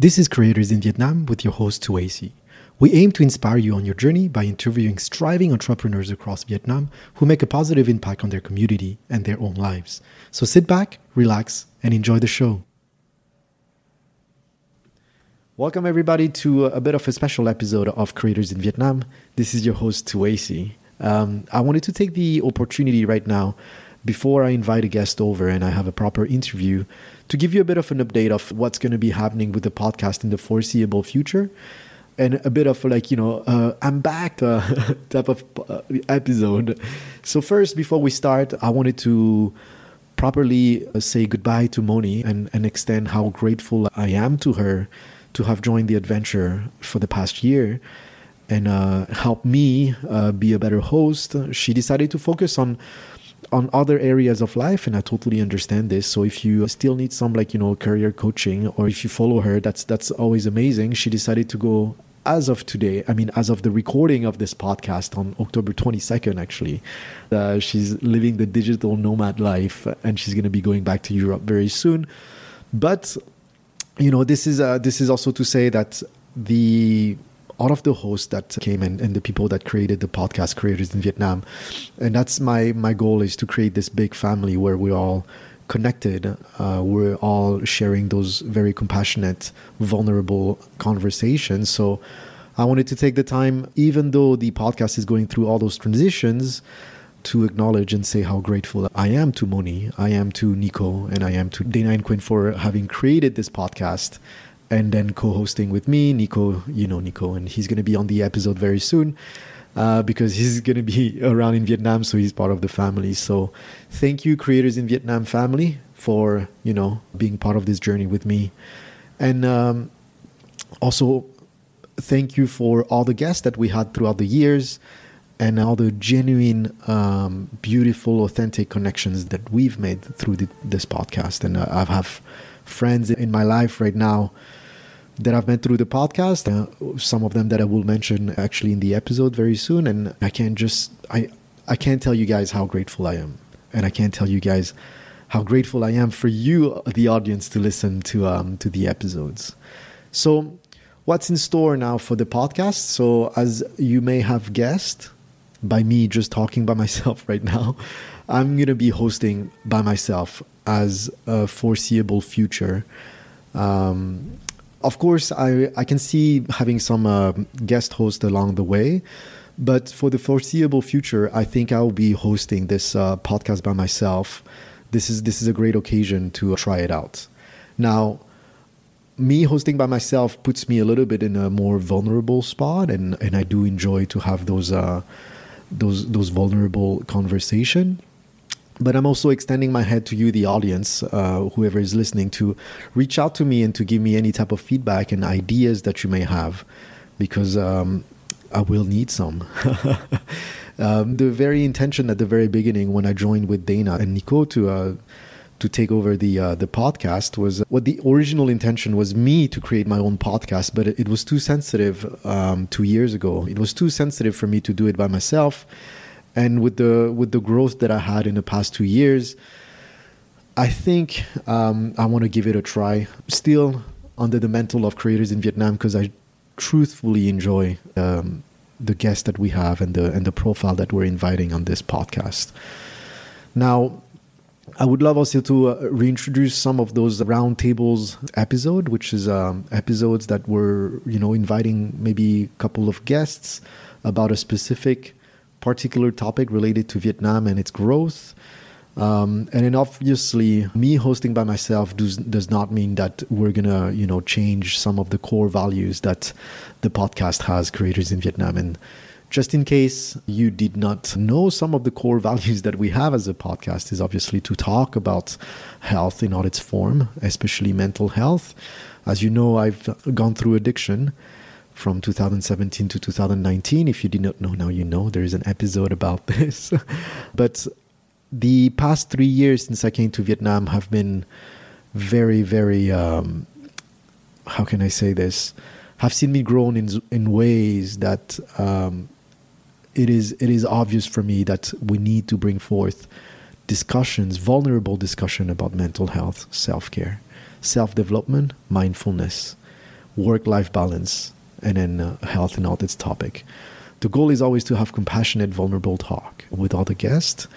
This is Creators in Vietnam with your host, Tuasi. We aim to inspire you on your journey by interviewing striving entrepreneurs across Vietnam who make a positive impact on their community and their own lives. So sit back, relax, and enjoy the show. Welcome, everybody, to a bit of a special episode of Creators in Vietnam. This is your host, Tuasi. Um, I wanted to take the opportunity right now before I invite a guest over and I have a proper interview to give you a bit of an update of what's going to be happening with the podcast in the foreseeable future. And a bit of like you know uh, i'm back uh, type of uh, episode. So first before we start i wanted to properly uh, say goodbye to moni and, and extend how grateful i am to her to have joined the adventure for the past year and uh, help me uh, be a better host. She decided to focus on on other areas of life and i totally understand this. So if you still need some like you know career coaching or if you follow her that's that's always amazing. She decided to go as of today i mean as of the recording of this podcast on october 22nd actually uh, she's living the digital nomad life and she's going to be going back to europe very soon. But you know this is uh, this is also to say that the all of the hosts that came and, and the people that created the podcast creators in Vietnam. And that's my, my goal is to create this big family where we're all connected. Uh, we're all sharing those very compassionate, vulnerable conversations. So I wanted to take the time, even though the podcast is going through all those transitions, to acknowledge and say how grateful I am to Moni, I am to Nico, and I am to Dana and Quinn for having created this podcast and then co-hosting with me, Nico. You know Nico, and he's going to be on the episode very soon uh, because he's going to be around in Vietnam, so he's part of the family. So, thank you, creators in Vietnam family, for you know being part of this journey with me, and um, also thank you for all the guests that we had throughout the years. And all the genuine, um, beautiful, authentic connections that we've made through the, this podcast. And uh, I have friends in my life right now that I've met through the podcast. Uh, some of them that I will mention actually in the episode very soon. And I can't just I I can't tell you guys how grateful I am, and I can't tell you guys how grateful I am for you, the audience, to listen to um, to the episodes. So, what's in store now for the podcast? So, as you may have guessed, by me just talking by myself right now, I'm gonna be hosting by myself as a foreseeable future. Um, of course, I, I can see having some uh, guest hosts along the way. But for the foreseeable future, I think I'll be hosting this uh, podcast by myself. This is this is a great occasion to try it out. Now, me hosting by myself puts me a little bit in a more vulnerable spot, and, and I do enjoy to have those uh, those those vulnerable conversation but I'm also extending my head to you, the audience, uh, whoever is listening, to reach out to me and to give me any type of feedback and ideas that you may have, because um, I will need some. um, the very intention at the very beginning, when I joined with Dana and Nico to uh, to take over the uh, the podcast, was what the original intention was me to create my own podcast, but it, it was too sensitive um, two years ago. It was too sensitive for me to do it by myself and with the with the growth that I had in the past two years, I think um, I want to give it a try. Still under the mantle of creators in Vietnam because I truthfully enjoy um, the guests that we have and the and the profile that we're inviting on this podcast. Now, I would love also to uh, reintroduce some of those roundtables episode, which is um, episodes that were you know inviting maybe a couple of guests about a specific particular topic related to Vietnam and its growth. Um, and then obviously, me hosting by myself does does not mean that we're gonna you know change some of the core values that the podcast has, creators in Vietnam. And just in case you did not know, some of the core values that we have as a podcast is obviously to talk about health in all its form, especially mental health. As you know, I've gone through addiction from 2017 to 2019. If you did not know, now you know. There is an episode about this. but the past three years since I came to Vietnam have been very, very, um, how can I say this? Have seen me grown in in ways that um, it is it is obvious for me that we need to bring forth discussions, vulnerable discussion about mental health, self care, self development, mindfulness work life balance, and then uh, health and all this topic. The goal is always to have compassionate, vulnerable talk with all the guests.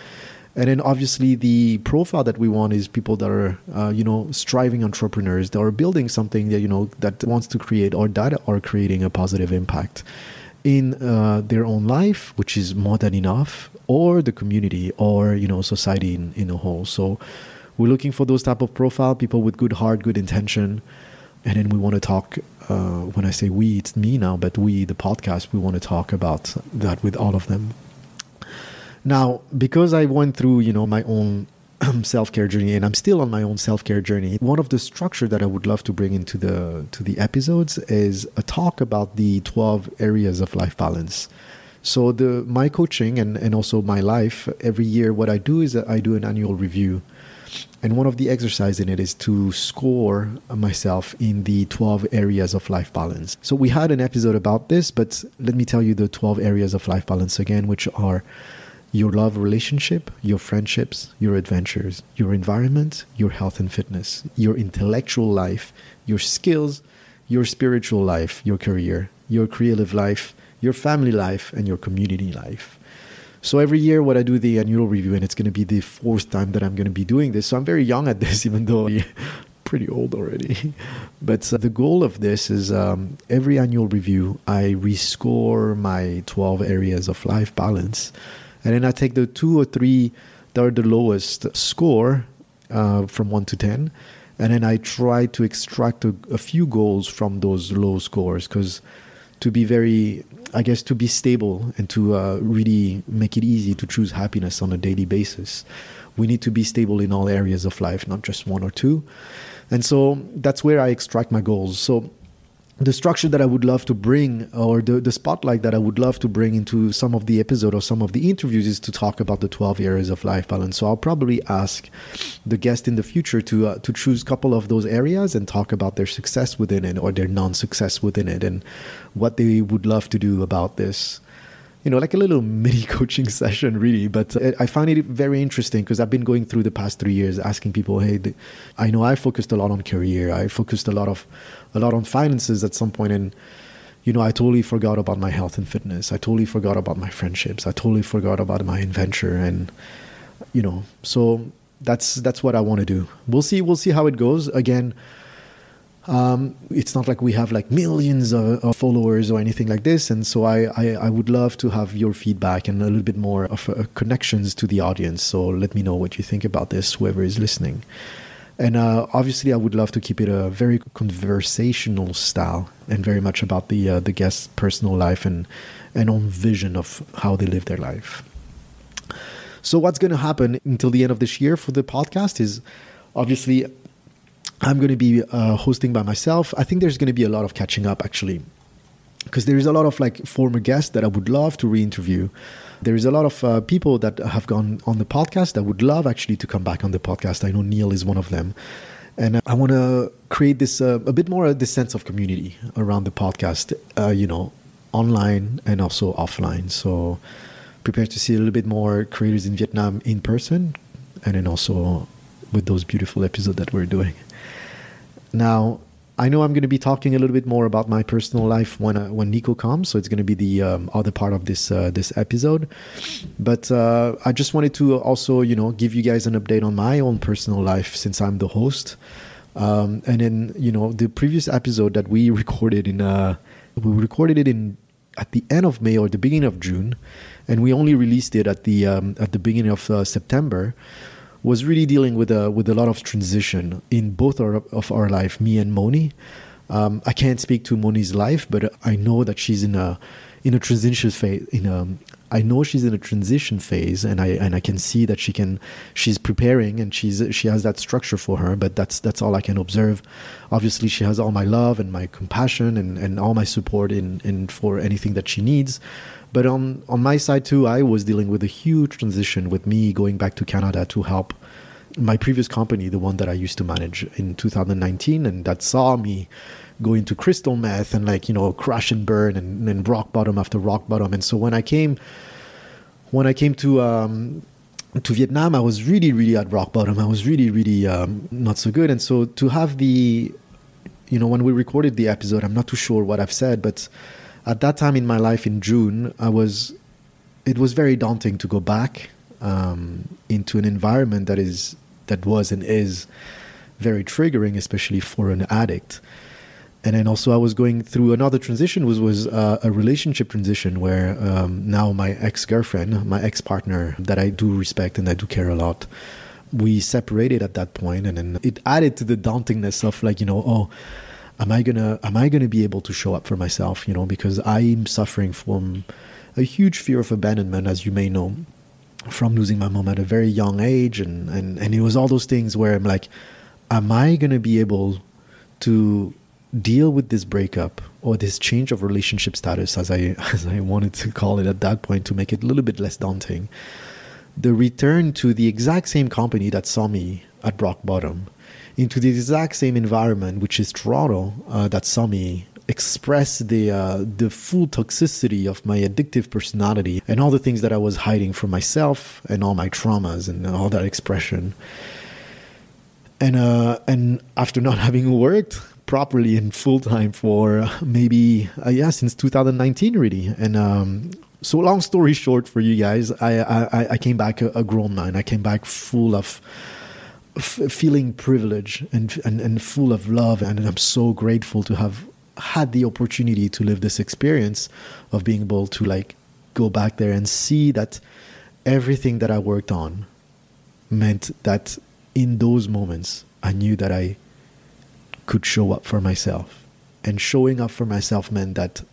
And then obviously the profile that we want is people that are, uh, you know, striving entrepreneurs that are building something that, you know, that wants to create or that are creating a positive impact in uh, their own life, which is more than enough, or the community or, you know, society in, in a whole. So we're looking for those type of profile, people with good heart, good intention. And then we want to talk, uh, when I say we, it's me now, but we, the podcast, we want to talk about that with all of them. Now, because I went through, you know, my own self-care journey and I'm still on my own self-care journey, one of the structure that I would love to bring into the to the episodes is a talk about the 12 areas of life balance. So the my coaching and, and also my life every year what I do is I do an annual review. And one of the exercise in it is to score myself in the 12 areas of life balance. So we had an episode about this, but let me tell you the 12 areas of life balance again, which are your love relationship, your friendships, your adventures, your environment, your health and fitness, your intellectual life, your skills, your spiritual life, your career, your creative life, your family life, and your community life. So every year, what I do the annual review, and it's going to be the fourth time that I'm going to be doing this. So I'm very young at this, even though I'm pretty old already. But uh, the goal of this is um, every annual review, I rescore my 12 areas of life balance and then I take the two or three that are the lowest score uh, from one to ten, and then I try to extract a, a few goals from those low scores because to be very I guess to be stable and to uh, really make it easy to choose happiness on a daily basis, we need to be stable in all areas of life, not just one or two. And so that's where I extract my goals. So the structure that I would love to bring, or the, the spotlight that I would love to bring into some of the episode or some of the interviews, is to talk about the 12 areas of life balance. So I'll probably ask the guest in the future to uh, to choose a couple of those areas and talk about their success within it or their non-success within it and what they would love to do about this you know, like a little mini coaching session, really. But uh, I find it very interesting because I've been going through the past three years asking people, hey, I know I focused a lot on career, I focused a lot of a lot on finances at some point, and you know, I totally forgot about my health and fitness. I totally forgot about my friendships. I totally forgot about my adventure, and you know, so that's that's what I want to do. We'll see. We'll see how it goes. Again um, it's not like we have like millions of, of, followers or anything like this. And so I, I, I, would love to have your feedback and a little bit more of uh, connections to the audience. So let me know what you think about this, whoever is listening. And uh, obviously, I would love to keep it a very conversational style and very much about the uh, the guest's personal life and and own vision of how they live their life. So, what's going to happen until the end of this year for the podcast is obviously I'm going to be uh, hosting by myself. I think there's going to be a lot of catching up actually, because there is a lot of like former guests that I would love to re-interview. There is a lot of uh, people that have gone on the podcast that would love actually to come back on the podcast. I know Neil is one of them, and I want to create this uh, a bit more this sense of community around the podcast. Uh, you know, online and also offline. So prepare to see a little bit more creators in Vietnam in person, and then also with those beautiful episodes that we're doing. Now, I know I'm going to be talking a little bit more about my personal life when uh, when Nico comes, so it's going to be the um, other part of this uh, this episode. But uh, I just wanted to also, you know, give you guys an update on my own personal life since I'm the host. Um, and then, you know, the previous episode that we recorded in, uh, we recorded it in at the end of May or the beginning of June, and we only released it at the um, at the beginning of uh, September was really dealing with a with a lot of transition in both our, of our life, me and Moni. Um, I can't speak to Moni's life, but I know that she's in a in a transition phase. In a, I know she's in a transition phase, and I and I can see that she can she's preparing and she's she has that structure for her. But that's that's all I can observe. Obviously, she has all my love and my compassion and, and all my support in in for anything that she needs. But on on my side too, I was dealing with a huge transition with me going back to Canada to help my previous company, the one that I used to manage in 2019, and that saw me go into crystal meth and like you know crash and burn and, rock bottom after rock bottom. And so when I came when I came to um, to Vietnam, I was really really at rock bottom. I was really really um, not so good. And so to have the you know, when we recorded the episode, I'm not too sure what I've said, but at that time in my life in June, I was, it was very daunting to go back um, into an environment that is, that was and is very triggering, especially for an addict. And then also, I was going through another transition, was was uh, a relationship transition where um, now my ex girlfriend, my ex partner, that I do respect and I do care a lot, we separated at that point, and then it added to the dauntingness of like you know, oh, am I gonna am I gonna be able to show up for myself? You know, because I'm suffering from a huge fear of abandonment, as you may know, from losing my mom at a very young age, and and and it was all those things where I'm like, am I gonna be able to deal with this breakup or this change of relationship status as I as I wanted to call it at that point to make it a little bit less daunting the return to the exact same company that saw me at rock bottom into the exact same environment which is Toronto uh, that saw me express the uh, the full toxicity of my addictive personality and all the things that I was hiding from myself and all my traumas and all that expression and uh, and after not having worked properly and full time for maybe uh, yeah since 2019 really. And um, so long story short for you guys, I I, I came back a, a, grown man. I came back full of feeling privileged and, and and full of love, and I'm so grateful to have had the opportunity to live this experience of being able to like go back there and see that everything that I worked on meant that in those moments I knew that I could show up for myself. And showing up for myself meant that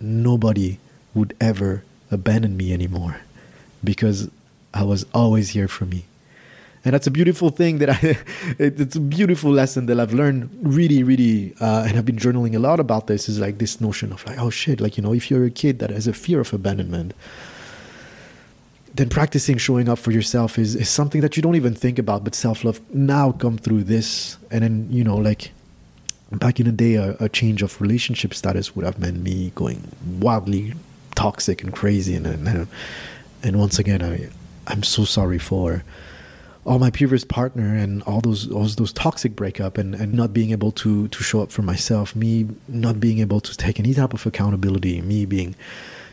nobody would ever abandon me anymore because I was always here for me. And that's a beautiful thing that I, it's a beautiful lesson that I've learned really, really, uh, and I've been journaling a lot about this is like this notion of like, oh shit, like, you know, if you're a kid that has a fear of abandonment, then practicing showing up for yourself is, is something that you don't even think about, but self love now come through this. And then, you know, like back in the day, a, a, change of relationship status would have meant me going wildly toxic and crazy. And and, and once again, I I'm so sorry for all my previous partner and all those all those toxic breakup and, and not being able to to show up for myself. Me not being able to take any type of accountability. Me being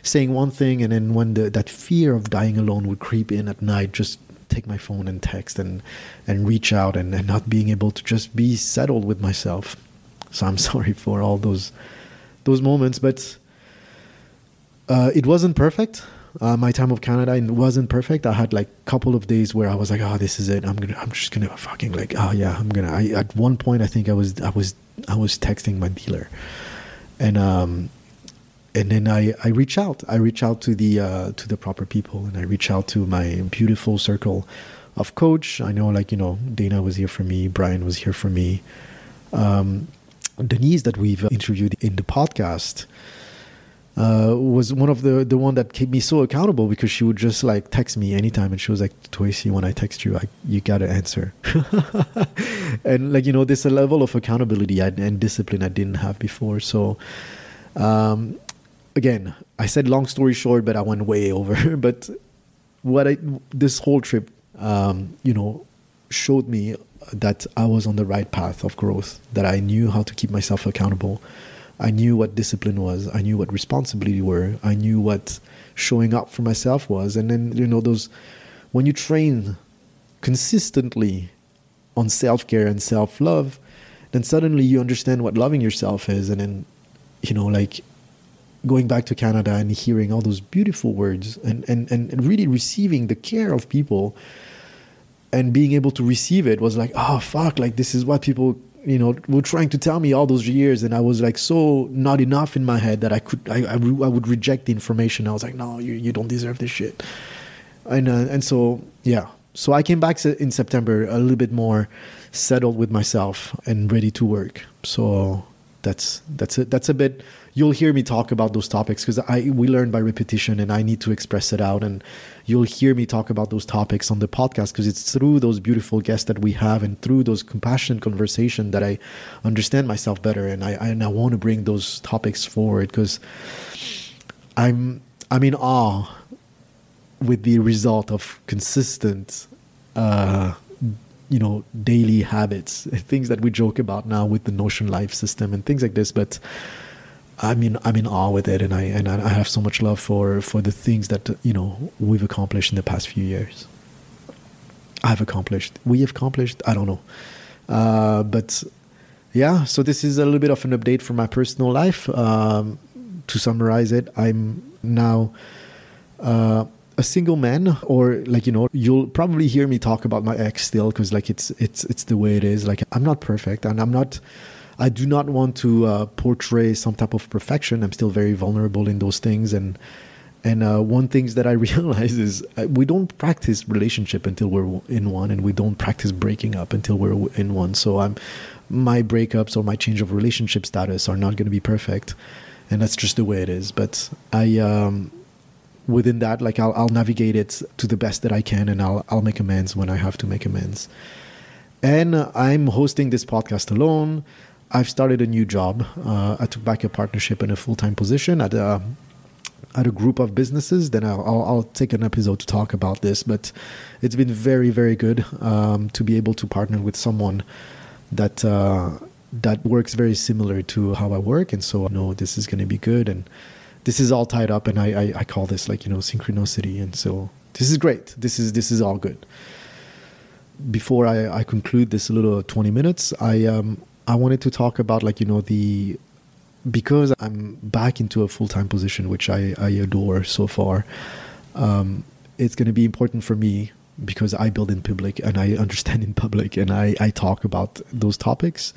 saying one thing and then when the, that fear of dying alone would creep in at night, just take my phone and text and and reach out and, and not being able to just be settled with myself so I'm sorry for all those those moments, but uh, it wasn't perfect. Uh, my time of Canada it wasn't perfect. I had like a couple of days where I was like, "Oh, this is it. I'm gonna. I'm just gonna fucking like. Oh yeah, I'm gonna." I, at one point, I think I was. I was. I was texting my dealer, and um, and then I I reach out. I reach out to the uh, to the proper people, and I reach out to my beautiful circle of coach. I know, like you know, Dana was here for me. Brian was here for me. Um, Denise that we've interviewed in the podcast uh, was one of the the one that kept me so accountable because she would just like text me anytime and she was like Tracy when I text you I, you gotta answer. And like you know there's a level of accountability and discipline I didn't have before. So um, again I said long story short but I went way over. But what I this whole trip um, you know showed me that I was on the right path of growth, that I knew how to keep myself accountable. I knew what discipline was. I knew what responsibility were. I knew what showing up for myself was. And then, you know, those, when you train consistently on self care and self love, then suddenly you understand what loving yourself is. And then, you know, like going back to Canada and hearing all those beautiful words and, and, and really receiving the care of people and being able to receive it was like oh fuck like this is what people you know were trying to tell me all those years and i was like so not enough in my head that i could i, I, I would reject the information. I was like no you, you don't deserve this shit. And uh, and so yeah. So i came back in september a little bit more settled with myself and ready to work. So that's that's it. That's a bit you'll hear me talk about those topics because I we learn by repetition and I need to express it out. And you'll hear me talk about those topics on the podcast because it's through those beautiful guests that we have and through those compassionate conversation that I understand myself better. And I and I want to bring those topics forward because I'm I'm in awe with the result of consistent uh, you know daily habits things that we joke about now with the notion life system and things like this. But I mean, I'm in awe with it, and I and I have so much love for for the things that you know we've accomplished in the past few years. I've accomplished, we have accomplished. I don't know, uh, but yeah. So this is a little bit of an update for my personal life. Um, to summarize it, I'm now. Uh, a single man or like you know you'll probably hear me talk about my ex still because like it's it's it's the way it is like i'm not perfect and i'm not I do not want to uh, portray some type of perfection. I'm still very vulnerable in those things, and and uh, one things that I realize is uh, we don't practice relationship until we're in one, and we don't practice breaking up until we're in one. So I'm my breakups or my change of relationship status are not going to be perfect, and that's just the way it is. But I. Um, within that, like I'll, I'll navigate it to the best that I can, and I'll I'll make amends when I have to make amends. And I'm hosting this podcast alone. I've started a new job. Uh, I took back a partnership in a full time position at a at a group of businesses. Then I'll, I'll, I'll, take an episode to talk about this. But it's been very very good um, to be able to partner with someone that uh, that works very similar to how I work, and so I know this is going to be good. And this is all tied up, and I, I I call this like you know synchronicity, and so this is great. This is this is all good. Before I, I conclude this little 20 minutes, I um, I wanted to talk about like you know the because I'm back into a full time position, which I, I adore so far. Um, it's going to be important for me because I build in public and I understand in public and I, I talk about those topics.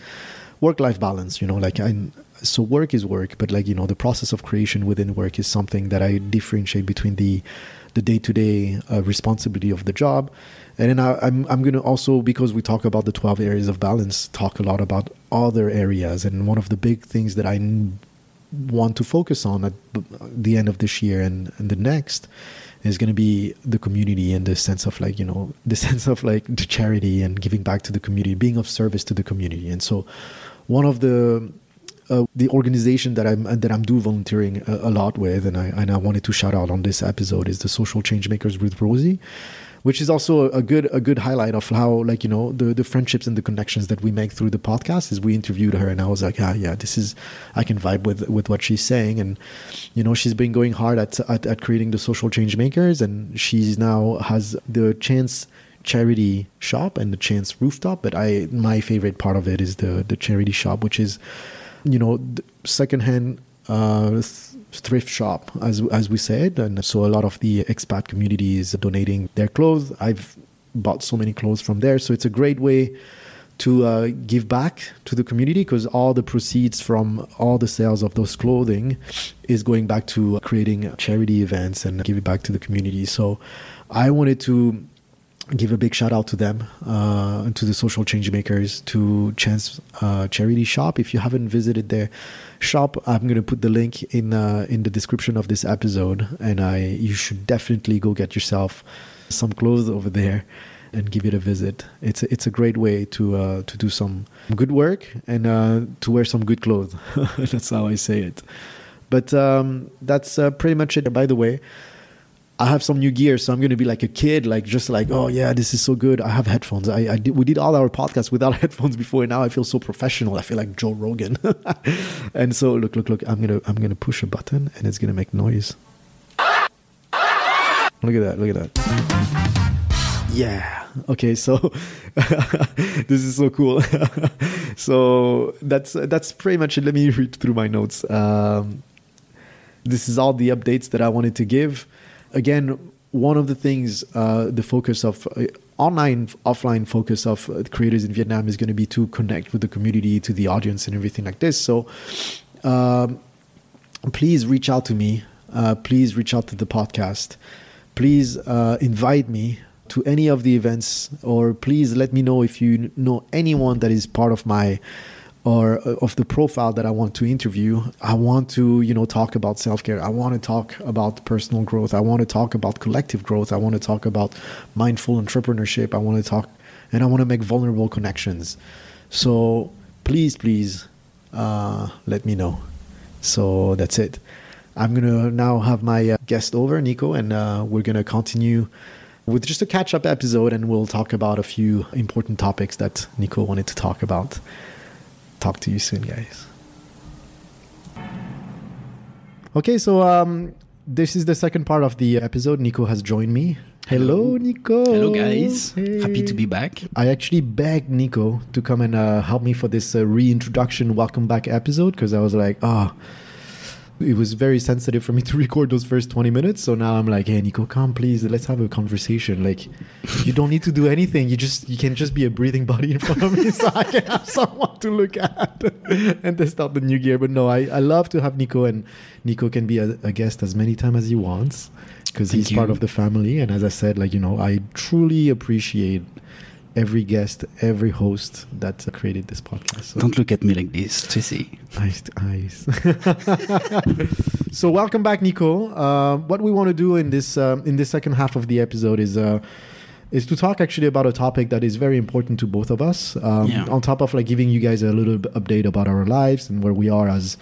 Work life balance, you know, like I so work is work, but like you know the process of creation within work is something that I differentiate between the the day to day responsibility of the job and then I, am I'm, I'm going to also, because we talk about the 12 areas of balance, talk a lot about other areas. And one of the big things that I want to focus on at the end of this year and, and the next is going to be the community and the sense of like, you know, the sense of like the charity and giving back to the community, being of service to the community. And so one of the uh, the organization that I'm that I'm do volunteering a, a, lot with, and I and I wanted to shout out on this episode is the Social Change Makers with Rosie, which is also a good a good highlight of how like you know the the friendships and the connections that we make through the podcast is we interviewed her and I was like ah yeah this is I can vibe with with what she's saying. And you know she's been going hard at at, at creating the social change makers and she's now has the chance charity shop and the chance rooftop but I my favorite part of it is the the charity shop which is you know secondhand uh, thrift shop, as as we said, and so a lot of the expat community is donating their clothes. I've bought so many clothes from there, so it's a great way to uh, give back to the community because all the proceeds from all the sales of those clothing is going back to creating charity events and giving back to the community. So I wanted to give a big shout out to them uh, to the social change makers to chance uh, charity shop. If you haven't visited their shop i'm going to put the link in uh, in the description of this episode and i you should definitely go get yourself some clothes over there and give it a visit. It's a, it's a great way to uh, to do some good work and uh, to wear some good clothes. That's how i say it. But um, that's uh, pretty much it. By the way I have some new gear, so I'm going to be like a kid, like just like, oh yeah, this is so good. I have headphones. I, I did, we did all our podcasts without headphones before, and now I feel so professional. I feel like Joe Rogan. and so look, look, look. I'm gonna I'm gonna push a button, and it's gonna make noise. Look at that! Look at that! Yeah. Okay. So this is so cool. so that's that's pretty much it. Let me read through my notes. Um, this is all the updates that I wanted to give again, one of the things, uh, the focus of uh, online, offline focus of uh, creators in Vietnam is going to be to connect with the community, to the audience, and everything like this. So, um, please reach out to me. Uh, please reach out to the podcast. Please uh, invite me to any of the events, or please let me know if you know anyone that is part of my or uh, of the profile that I want to interview. I want to, you know, talk about self-care. I want to talk about personal growth. I want to talk about collective growth. I want to talk about mindful entrepreneurship. I want to talk and I want to make vulnerable connections. So please, please uh, let me know. So that's it. I'm gonna now have my uh, guest over, Nico, and uh, we're gonna continue with just a catch up episode, and we'll talk about a few important topics that Nico wanted to talk about. Talk to you soon, guys. Okay, so um, this is the second part of the episode. Nico has joined me. Hello, Nico. Hello, guys. Hey. Happy to be back. I actually begged Nico to come and uh, help me for this uh, reintroduction, welcome back episode because I was like, oh, it was very sensitive for me to record those first 20 minutes. So now I'm like, hey, Nico, come please, let's have a conversation. Like, you don't need to do anything. You just, you can just be a breathing body in front of me so I can have someone to look at and test out the new gear. But no, I, I love to have Nico and Nico can be a, a guest as many times as he wants because he's part of the family. And as I said, like, you know, I truly appreciate every guest, every host that created this podcast. So Don't look at me like this, Tracy. Nice eyes. so welcome back, Nico. Uh, what we want to do in this um, in this second half of the episode is uh, is to talk actually about a topic that is very important to both of us. Um, Yeah. On top of like giving you guys a little update about our lives and where we are as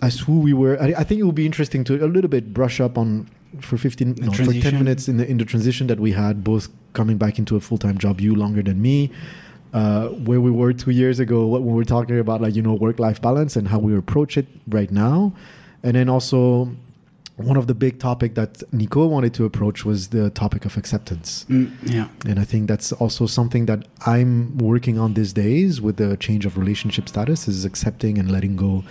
as who we were. I, I think it will be interesting to a little bit brush up on for fifteen no, for ten minutes in the in the transition that we had, both coming back into a full time job. You longer than me uh, where we were two years ago, what when we were talking about, like you know, work-life balance and how we approach it right now, and then also one of the big topic that Nico wanted to approach was the topic of acceptance, Mm, yeah. and I think that's also something that I'm working on these days with the change of relationship status is accepting and letting go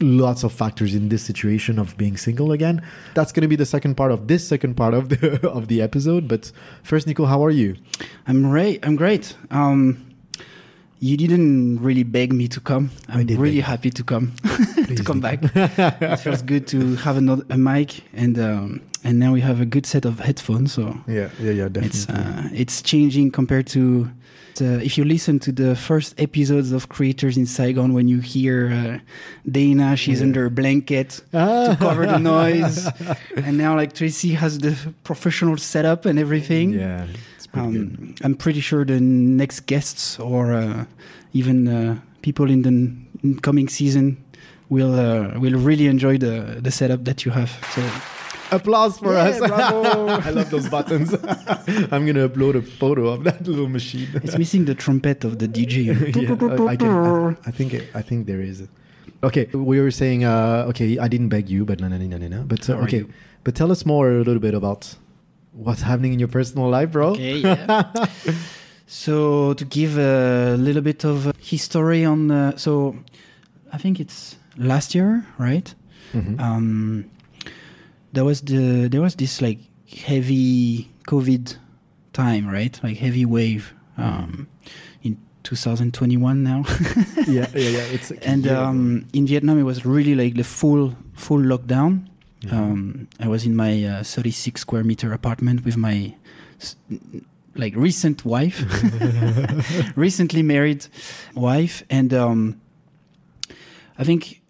lots of factors in this situation of being single again that's going to be the second part of this second part of the of the episode but first nico how are you I'm great. I'm great. Um, you didn't really beg me to come. I I'm really happy to come to come back. it feels good to have another a mic and um, and now we have a good set of headphones. So yeah yeah yeah definitely it's uh, it's changing compared to. Uh, if you listen to the first episodes of Creators in Saigon, when you hear uh, Dana, she's Yeah. under a blanket to cover the noise, and now like Tracy has the professional setup and everything. Yeah, it's pretty good. Um, I'm pretty sure the next guests or uh, even uh, people in the n- coming season will uh, will really enjoy the the setup that you have. So Applause for Yeah, us! bravo. I love those buttons. I'm gonna upload a photo of that little machine. it's missing the trumpet of the DJ. yeah, I, I, can, I, I think I think there is. Okay, we were saying. Uh, okay, I didn't beg you, but no, no, no, no, no. But uh, okay, but tell us more a little bit about what's happening in your personal life, bro. Okay. Yeah. so to give a little bit of history on, uh, so I think it's last year, right? Mhm. um, there was the there was this like heavy COVID time, right? Like heavy wave um, in 2021 now, yeah, yeah, yeah. It's and um, in Vietnam it was really like the full full lockdown. Mhm. Um, I was in my uh, 36 square meter apartment with my like recent wife, recently married wife, and um, I think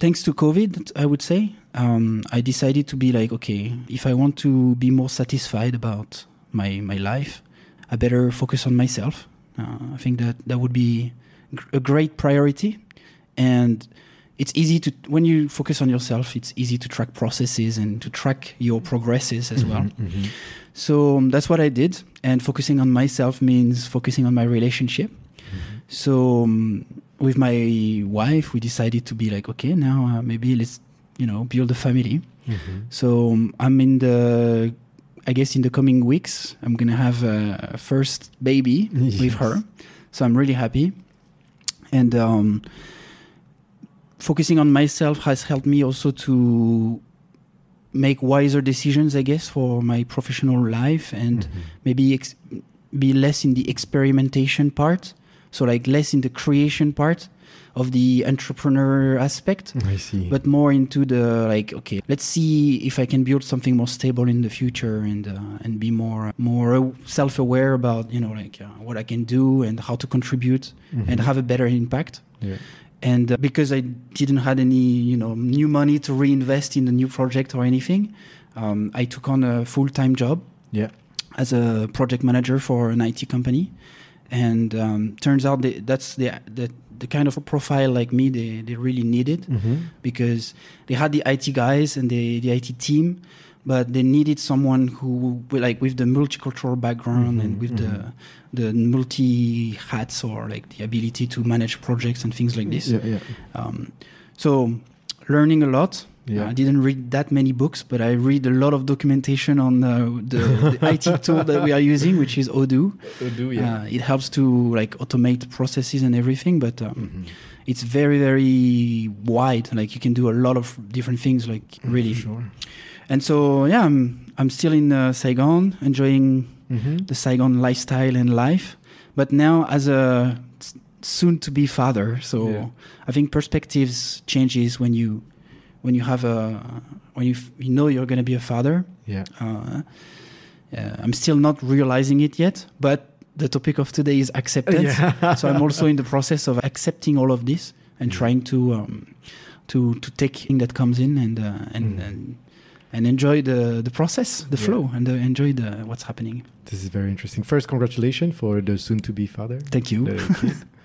thanks to COVID, I would say, um, I decided to be like, okay, if I want to be more satisfied about my my life, I better focus on myself. Uh, I think that that would be a great priority, and it's easy to when you focus on yourself, it's easy to track processes and to track your progresses as well. Mhm, mhm. So um, that's what I did, and focusing on myself means focusing on my relationship. So um, with my wife, we decided to be like, okay, now uh, maybe let's you know build a family. Mhm. So um, I'm in the, I guess in the coming weeks, I'm gonna have a first baby Yes. with her. So I'm really happy, and um, focusing on myself has helped me also to make wiser decisions, I guess, for my professional life and Mhm. maybe ex- be less in the experimentation part. So like less in the creation part of the entrepreneur aspect I see. but more into the like okay let's see if i can build something more stable in the future and uh, and be more more self-aware about you know like uh, what i can do and how to contribute and Mhm. have a better impact Yeah. And uh, because i didn't had any you know new money to reinvest in a new project or anything um, i took on a full-time job Yeah. as a project manager for an IT company. And um, turns out that that's the, the the kind of a profile like me they, they really needed Mm-hmm. because they had the IT guys and the, the IT team, but they needed someone who like with the multicultural background and Mhm, with the the multi hats or like the ability to manage projects and things like this. Yeah, yeah. Um, so learning a lot. Yeah. I didn't read that many books, but I read a lot of documentation on uh, the, the IT tool that we are using, which is Odoo. do Uh, it helps to like automate processes and everything, but um, Mhm. it's very very wide. Like you can do a lot of different things. Like really, sure. And so yeah, I'm I'm still in uh, Saigon, enjoying Mm-hmm. the Saigon lifestyle and life, but now as a soon to be father. So Yeah. I think perspectives changes when you when you have a when you f- you know you're going to be a father. Yeah. Uh, uh, I'm still not realizing it yet, but the topic of today is acceptance. Yeah. so I'm also in the process of accepting all of this and Yeah. trying to um, to to take thing that comes in and uh, and, Mm. and and enjoy the the process, the Yeah. flow, and uh, enjoy the what's happening. This is very interesting. First, congratulations for the soon-to-be father. Thank you.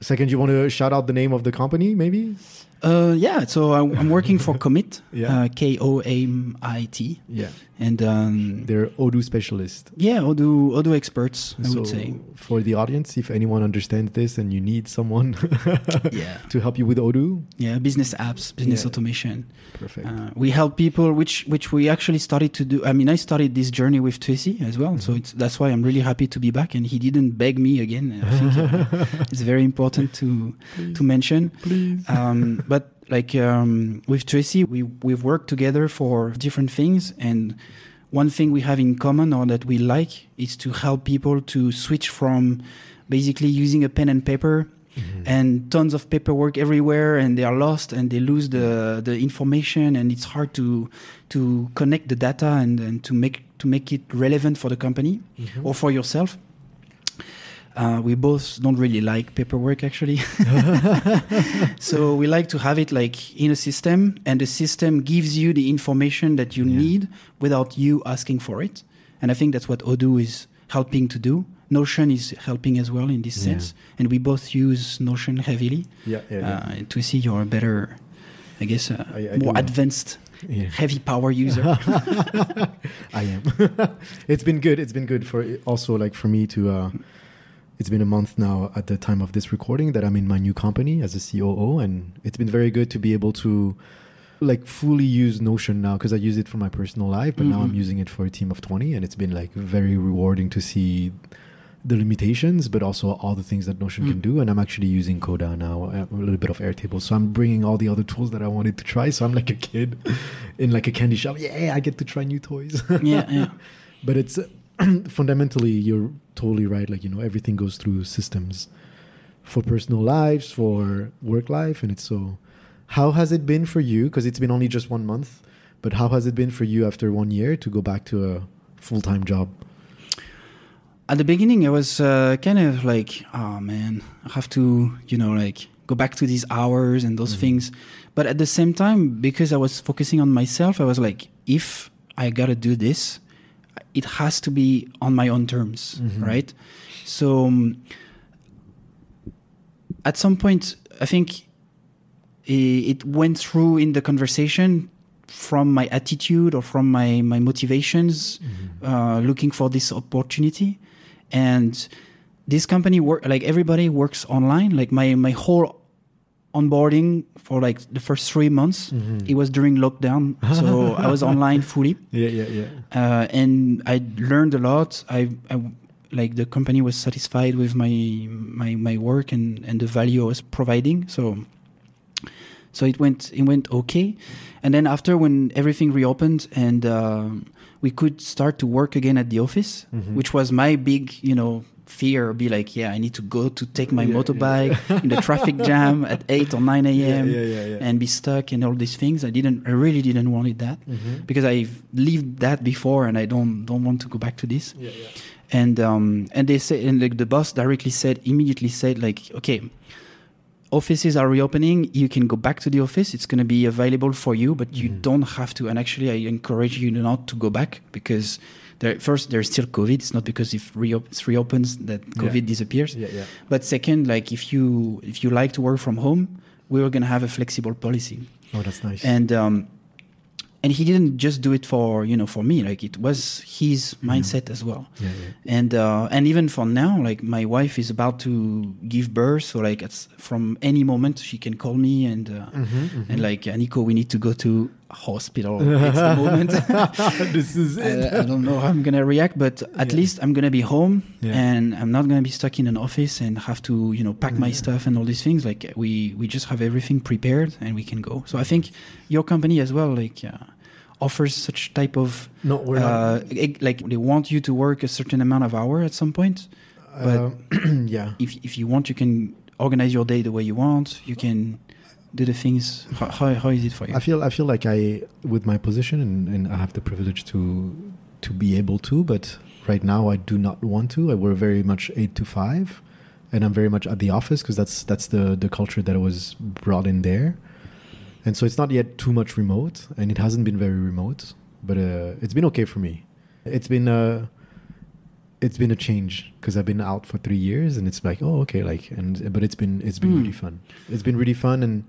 Second, you want to shout out the name of the company, maybe? Uh, yeah, so I, I'm working for Komit, Yeah. uh, K O M I T, Yeah. and um, They're Odoo specialist. yeah, Odoo Odoo experts, I so would say. for the audience, if anyone understands this and you need someone Yeah, to help you with Odoo, yeah, business apps, business Yeah. automation. perfect. Uh, we help people, which which we actually started to do. I mean, I started this journey with Tracy as well, so Mhm. it's that's why I'm really happy to be back. And he didn't beg me again. I think it's very important to to mention. Please. um, but like um, with Tracy, we we've worked together for different things, and one thing we have in common or that we like is to help people to switch from basically using a pen and paper Mhm. and tons of paperwork everywhere, and they are lost and they lose the the information, and it's hard to to connect the data and, and to make to make it relevant for the company Mhm. or for yourself. Uh, we both don't really like paperwork actually. so we like to have it like in a system and the system gives you the information that you Yeah. need without you asking for it. And I think that's what Odoo is helping to do. Notion is helping as well in this Yeah. sense. And we both use Notion heavily. yeah, yeah. Uh, to see you're a better, I guess, uh, I- I more advanced, yeah. heavy power user. I am. it's been good. It's been good for also like for me to. Uh, it's been a month now at the time of this recording that I'm in my new company as a COO, and it's been very good to be able to like fully use Notion now because I use it for my personal life, but now I'm Mhm. using it for a team of 20, and it's been like very rewarding to see the limitations, but also all the things that Notion can Mm. do. And I'm actually using Coda now, uh, a little bit of Airtable. So I'm bringing all the other tools that I wanted to try. So I'm like a kid in like a candy shop. Yeah, I get to try new toys. yeah, yeah. but it's fundamentally, you're totally right. Like, you know, everything goes through systems for personal lives, for work life. And it's so, how has it been for you? Because it's been only just one month, but how has it been for you after one year to go back to a full time job? At the beginning, I was uh, kind of like, oh man, I have to, you know, like go back to these hours and those Mhm. things. But at the same time, because I was focusing on myself, I was like, if I gotta do this, it has to be on my own terms, Mhm. right? So um, at some point, I think it went through in the conversation from my attitude or from my, my motivations uh, looking for this opportunity and this company work like everybody works online like my my whole onboarding for like the first three months Mhm. it was during lockdown so i was online fully Yeah, yeah, yeah. uh, and i learned a lot I, I like the company was satisfied with my my my work and and the value i was providing so so it went it went okay and then after when everything reopened and um, we could start to work again at the office Mhm. which was my big you know fear be like yeah i need to go to take my Yeah, yeah. motorbike in the traffic jam at 8 or 9 a.m Yeah, yeah, yeah, yeah. and be stuck and all these things i didn't i really didn't want it that Mhm. because i've lived that before and i don't don't want to go back to this Yeah, yeah. and um and they say and like the boss directly said immediately said like okay offices are reopening you can go back to the office it's going to be available for you but you Mhm. don't have to and actually i encourage you not to go back because there, first there's still COVID. It's not because if reop- it reopens that COVID disappears. Yeah, yeah. But second, like if you if you like to work from home, we were gonna have a flexible policy, Oh, that's nice. and um, and he didn't just do it for you know for me. Like it was his mindset as well. yeah, yeah. And uh, and even for now, like my wife is about to give birth, so like it's from any moment she can call me and uh, Mm-hmm, and like Nico, we need to go to hospital. at the moment. this is it. I, I don't know how I'm gonna react, but at Yeah. least I'm gonna be home Yeah. and I'm not gonna be stuck in an office and have to you know pack my Yeah. stuff and all these things. Like we we just have everything prepared and we can go. So I think your company as well, like. Uh, offers such type of no, we're uh, not. like they want you to work a certain amount of hour at some point but- Um, yeah. if if you want, you can organize your day the way you want. You can do the things. How, how, is it for you? I feel I feel like I with my position and, and I have the privilege to to be able to, but right now I do not want to. I we're very much eight to five, and I'm very much at the office because that's that's the the culture that was brought in there, and so it's not yet too much remote, and it hasn't been very remote, but uh, it's been okay for me. It's been uh it's been a change because I've been out for three years, and it's like oh okay like and but it's been it's been Hmm. really fun. It's been really fun and.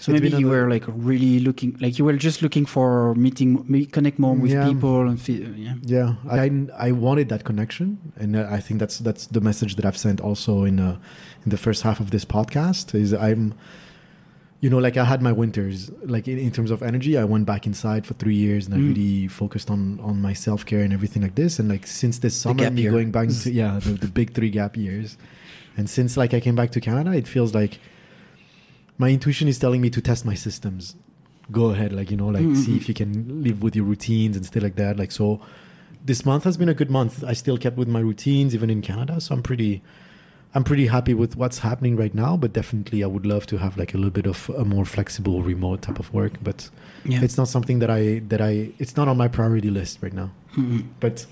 so maybe you were like really looking, like you were just looking for meeting, connect more with Yeah. people and yeah. Yeah, I I wanted that connection, and I think that's that's the message that I've sent also in uh, in the first half of this podcast. Is I'm, you know, like I had my winters, like in, in terms of energy, I went back inside for three years, and I Mm. really focused on on my self care and everything like this. And like since this summer, me year. going back to yeah the, the big three gap years, and since like I came back to Canada, it feels like my intuition is telling me to test my systems. Go ahead, like you know, like see Mhm. if you can live with your routines and stuff like that. Like so, this month has been a good month. I still kept with my routines even in Canada, so I'm pretty I'm pretty happy with what's happening right now, but definitely I would love to have like a little bit of a more flexible remote type of work, but Yeah. it's not something that I that I it's not on my priority list right now. Mhm. But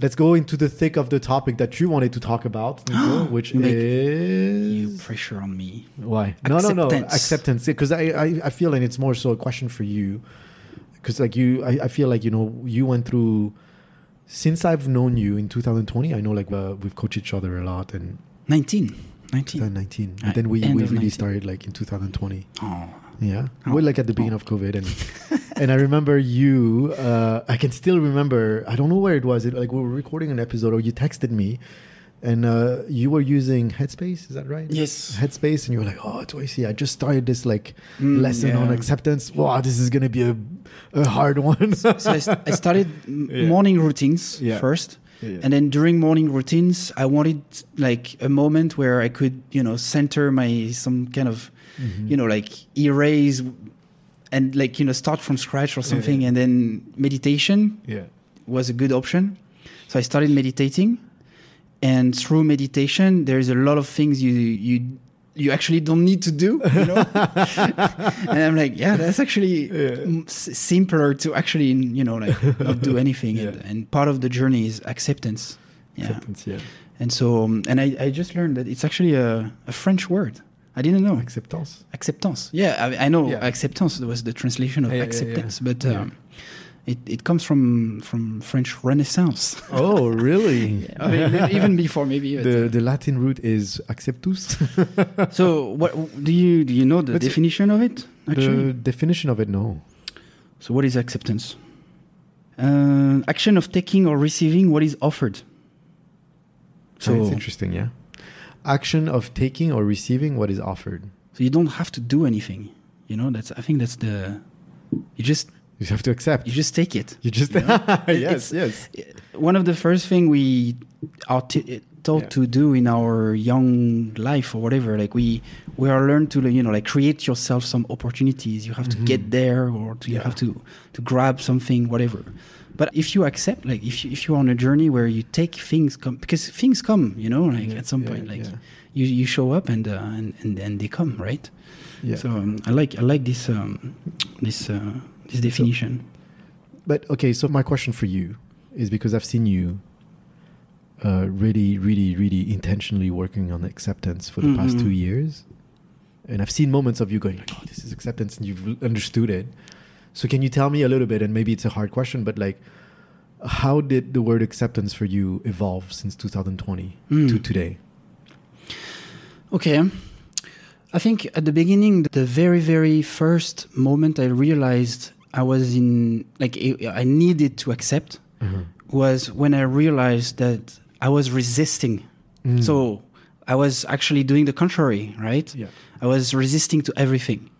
let's go into the thick of the topic that you wanted to talk about, Nico, which make- is You pressure on me. why? No, no, no. Acceptance. Acceptance. Because I, I, I feel, and it's more so a question for you. Because like you, I, I feel like you know you went through. Since I've known you in 2020, I know like uh, we've coached each other a lot, and 19. 19. 2019, Uh, but then we, we really 19. started like in 2020. Oh. Yeah, Oh. we're like at the beginning of COVID, and and I remember you. Uh, I can still remember. I don't know where it was. It, like we were recording an episode, or you texted me, and uh, you were using Headspace. Is that right? Yes. Headspace, and you were like, "Oh, Toysi, I just started this like Mm, lesson on acceptance. Wow, this is gonna be a, a hard one." so I, st- I started Yeah. morning routines Yeah. first. Yeah. And then during morning routines, I wanted like a moment where I could, you know, center my some kind of, Mhm. you know, like erase and like, you know, start from scratch or Yeah, something. yeah. And then meditation yeah, was a good option. So I started meditating. And through meditation, there's a lot of things you, you, you actually don't need to do, you know? and I'm like, yeah, that's actually Yeah. simpler to actually, you know, like not do anything. And, Yeah. and part of the journey is acceptance. Yeah. acceptance. Yeah, And so, um, and I, I just learned that it's actually a, a French word. I didn't know. acceptance. Acceptance. Yeah, I, I know Yeah. acceptance was the translation of acceptance, but um, it, it comes from from French Renaissance. Oh, really? I mean, even before maybe. the uh, the Latin root is acceptus. so, what do you do? You know the But- definition of it actually? the definition of it, no. So, what is acceptance? Uh, action of taking or receiving what is offered. So it's interesting, yeah. Action of taking or receiving what is offered. so you don't have to do anything. You know, that's I think that's the you just You have to accept. you just take it. You just You know? yes, yes. One of the first thing we are t- taught Yeah. to do in our young life or whatever, like we we are learned to you know like create yourself some opportunities. You have to Mhm. get there, or to, you Yeah. have to to grab something, whatever. But if you accept, like if you, if you're on a journey where you take things come because things come, you know, like Yeah, at some point, like you you show up and uh, and, and and they come, right? Yeah. So um, I like I like this um, this uh, this definition. But okay, so my question for you is because I've seen you uh, really, really, really intentionally working on acceptance for the past Mhm. two years, and I've seen moments of you going like, "Oh, this is acceptance," and you've understood it. So can you tell me a little bit? And maybe it's a hard question, but like, how did the word acceptance for you evolve since 2020 Mm. to today? Okay. I think at the beginning, the very, very first moment I realized I was in, like, I needed to accept was when I realized that I was resisting. Mm. So I was actually doing the contrary, right? yeah, I was resisting to everything.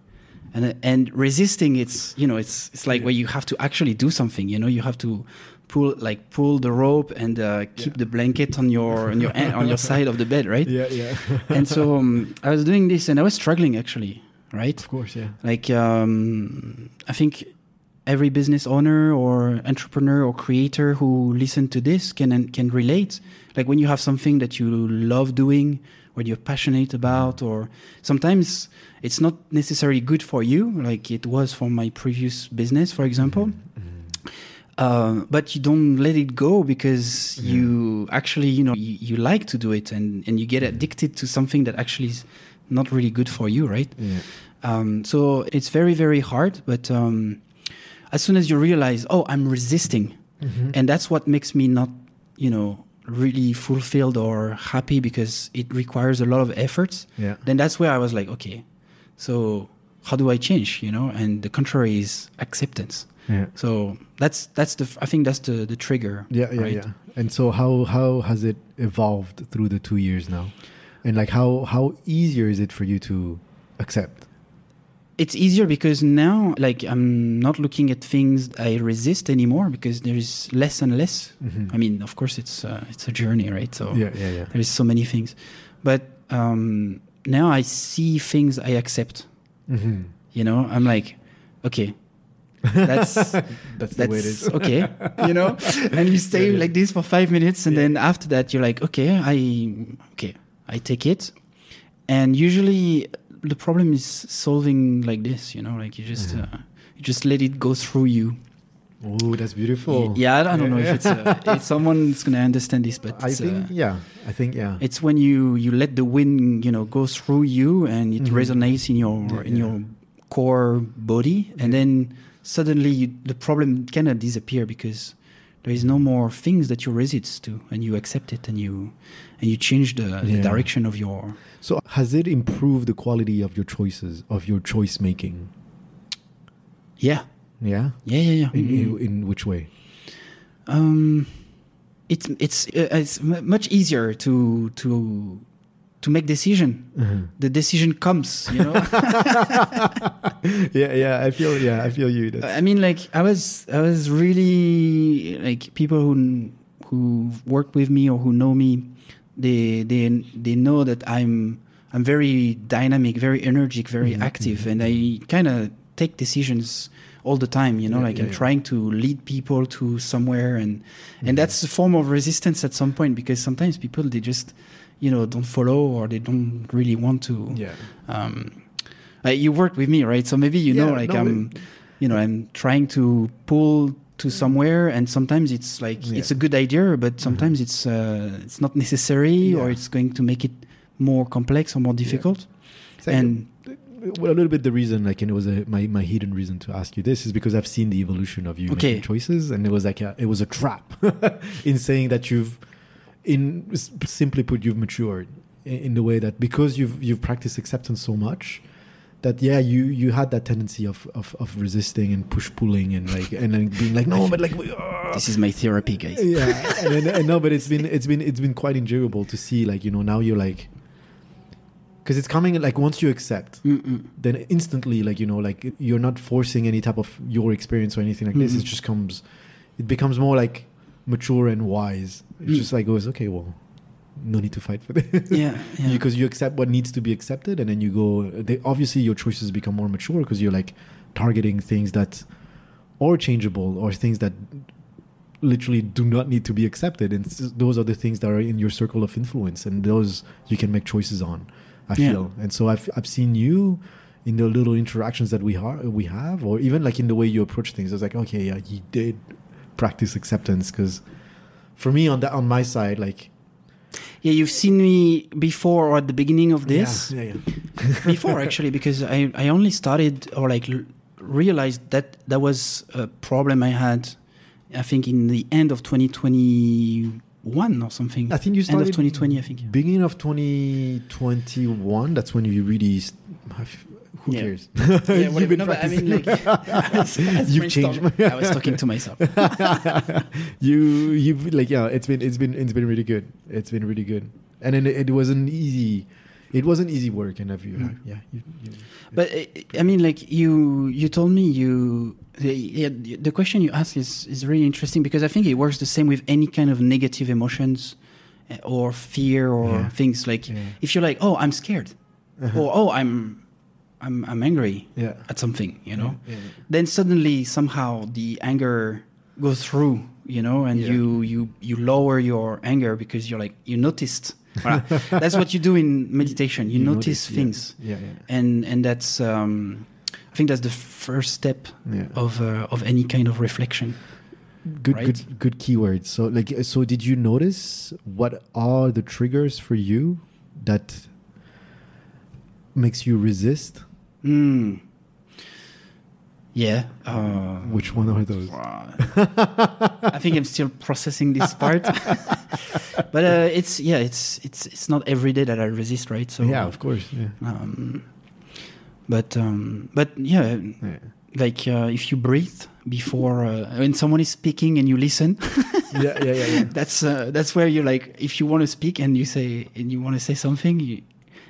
And, and resisting, it's, you know, it's, it's like Yeah. where you have to actually do something, you know, you have to pull, like pull the rope and uh, keep Yeah. the blanket on your, on your, on your side of the bed, right? yeah, yeah. and so um, I was doing this and I was struggling actually, right? of course, yeah. Like, um, I think every business owner or entrepreneur or creator who listen to this can can relate. Like when you have something that you love doing, or you're passionate about, or sometimes it's not necessarily good for you, like it was for my previous business, for example. Mm-hmm. Uh, but you don't let it go because Yeah. you actually, you know, you, you like to do it and, and you get addicted to something that actually is not really good for you, right? Yeah. Um, so it's very, very hard. But um, as soon as you realize, oh, I'm resisting, Mhm. and that's what makes me not, you know, really fulfilled or happy because it requires a lot of efforts, yeah. then that's where I was like, okay, so how do I change, you know? And the contrary is acceptance. Yeah. So that's that's the I think that's the the trigger. Yeah, yeah, right? yeah. And so how how has it evolved through the two years now? And like how how easier is it for you to accept? It's easier because now, like, I'm not looking at things I resist anymore because there is less and less. Mhm. I mean, of course, it's uh, it's a journey, right? So yeah, yeah, yeah. there is so many things, but um, now I see things I accept. hmm You know, I'm like, okay, that's That's the way it that's okay, you know, and you stay Yeah, like this for five minutes, and then after that, you're like, okay, I okay, I take it, and usually the problem is solving like this, you know, like you just Mhm. uh, you just let it go through you. Oh, that's beautiful. Yeah, I don't know if it's uh, if someone's gonna understand this, but I think uh, yeah. I think yeah. it's when you you let the wind, you know, go through you and it Mhm. resonates in your Yeah, in yeah. your core body, and then suddenly you, the problem cannot disappear because there is no more things that you resist to, and you accept it, and you and you change the, the direction of your. So has it improved the quality of your choices, of your choice making? Yeah, Yeah. yeah, yeah, yeah. In, in, in which way? Um, it's it's uh, it's much easier to to to make decision. The decision comes, you know. yeah, yeah. I feel yeah. I feel you. That's, I mean, like I was, I was really like people who who work with me or who know me, they they they know that I'm I'm very dynamic, very energetic, very Mhm, active, mhm. and I kind of take decisions all the time. You know, Yeah, like yeah, I'm yeah. trying to lead people to somewhere, and and that's a form of resistance at some point because sometimes people they just you know don't follow or they don't really want to yeah. um, like you work with me, right? So maybe you know, like no, I'm, you know, I'm trying to pull to somewhere, and sometimes it's like Yeah. it's a good idea, but sometimes it's uh, it's not necessary, or it's going to make it more complex or more difficult. And well, a little bit the reason, like, and it was a, my my hidden reason to ask you this is because I've seen the evolution of you Okay. making choices, and it was like a, it was a trap in saying that you've, in simply put, you've matured in, the way that because you've you've practiced acceptance so much. That yeah, you you had that tendency of, of, of resisting and push pulling and like and then being like no, but like we, ah." this is my therapy, guys. yeah, and, then, and no, but it's been it's been it's been quite enjoyable to see like you know now you're like because it's coming like once you accept Mm-mm. then instantly like you know like you're not forcing any type of your experience or anything like this Mhm. it just comes it becomes more like mature and wise it Mm. just like goes okay well no need to fight for this Yeah, yeah. because you accept what needs to be accepted and then you go they, obviously your choices become more mature because you're like targeting things that are changeable or things that literally do not need to be accepted and those are the things that are in your circle of influence and those you can make choices on i Yeah. feel and so i've, I've seen you in the little interactions that we, ha- we have or even like in the way you approach things it's like okay yeah you did practice acceptance because for me on that on my side like yeah, you've seen me before or at the beginning of this. yeah, yeah, before actually because I, I only started or like realized that that was a problem I had I think in the end of 2021 or something. I think you end started of 2020. I think. beginning of 2021. That's when you really. Who Yeah. cares? Yeah, You've been No, I mean, like, You've changed. I was talking to myself. you you've like yeah it's been it's been it's been really good it's been really good and then it, it wasn't easy it wasn't easy work and have you Mm. yeah you, you, But uh, I mean, like you, you told me you. The, yeah, the question you ask is is really interesting because I think it works the same with any kind of negative emotions uh, or fear or Yeah. things. Like Yeah. if you're like, oh, I'm scared, Uh-huh. or oh, I'm, I'm, I'm angry yeah at something, you know. yeah, Then suddenly somehow the anger goes through, you know, and Yeah. you you you lower your anger because you're like you noticed. That's what you do in meditation. You, notice, yeah. things yeah yeah and and that's um, I think that's the first step yeah of uh, of any kind of reflection. good right? good good keywords so like so did you notice what are the triggers for you that makes you resist Mm. Yeah. Uh, which one are those I think I'm still processing this part, but uh, it's yeah, it's it's it's not every day that I resist, right? So yeah of course yeah, Um, but um, but yeah, yeah. like uh, if you breathe before uh, when someone is speaking and you listen, yeah yeah yeah yeah that's uh, that's where you like if you want to speak and you say and you want to say something you,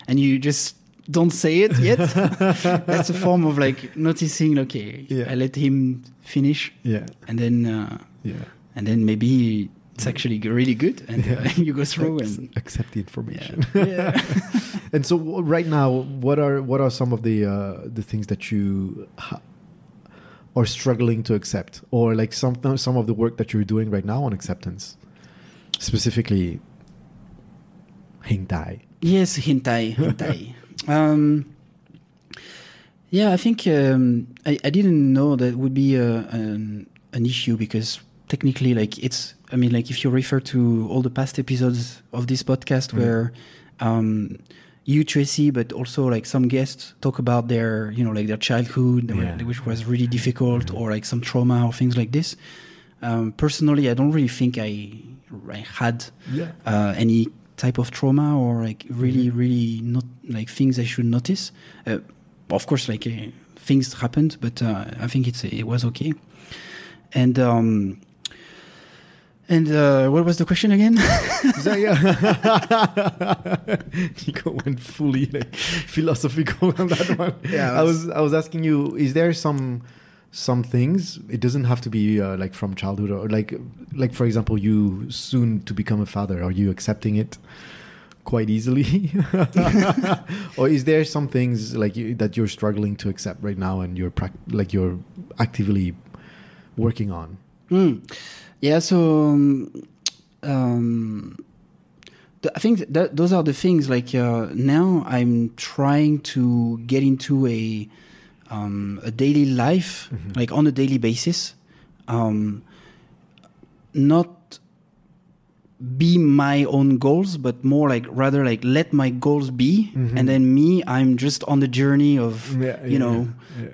and you just don't say it yet. That's a form of like noticing okay Yeah. i let him finish yeah. and then uh, yeah. and then maybe it's actually really good and uh, you go through and accept the yeah, information. Yeah. And so w- right now, what are what are some of the uh, the things that you are struggling to accept, or like some some of the work that you're doing right now on acceptance, specifically hentai. yes hentai hentai um yeah i think um i, I didn't know that would be a, an, an issue because technically like it's i mean like if you refer to all the past episodes of this podcast Mm. where um you tracy but also like some guests talk about their you know like their childhood Yeah. which was really difficult or like some trauma or things like this um personally i don't really think i i had Yeah. uh, any type of trauma or like really Mm-hmm. really not like things I should notice. Uh, of course, like uh, things happened, but uh, I think it's it was okay. And um, and uh, what was the question again? Nico went fully like philosophical on that one. Yeah, I I was I was asking you, is there some some things? It doesn't have to be uh, like from childhood or like like for example, you soon to become a father. Are you accepting it quite easily, or is there some things like you, that you're struggling to accept right now and you're like you're actively working on? Hmm. Yeah, so um, um, I think that those are the things. Like uh, now, I'm trying to get into a um, a daily life, Mhm. like on a daily basis, um, not be my own goals, but more like rather like let my goals be, Mhm. and then me, I'm just on the journey of Yeah, you know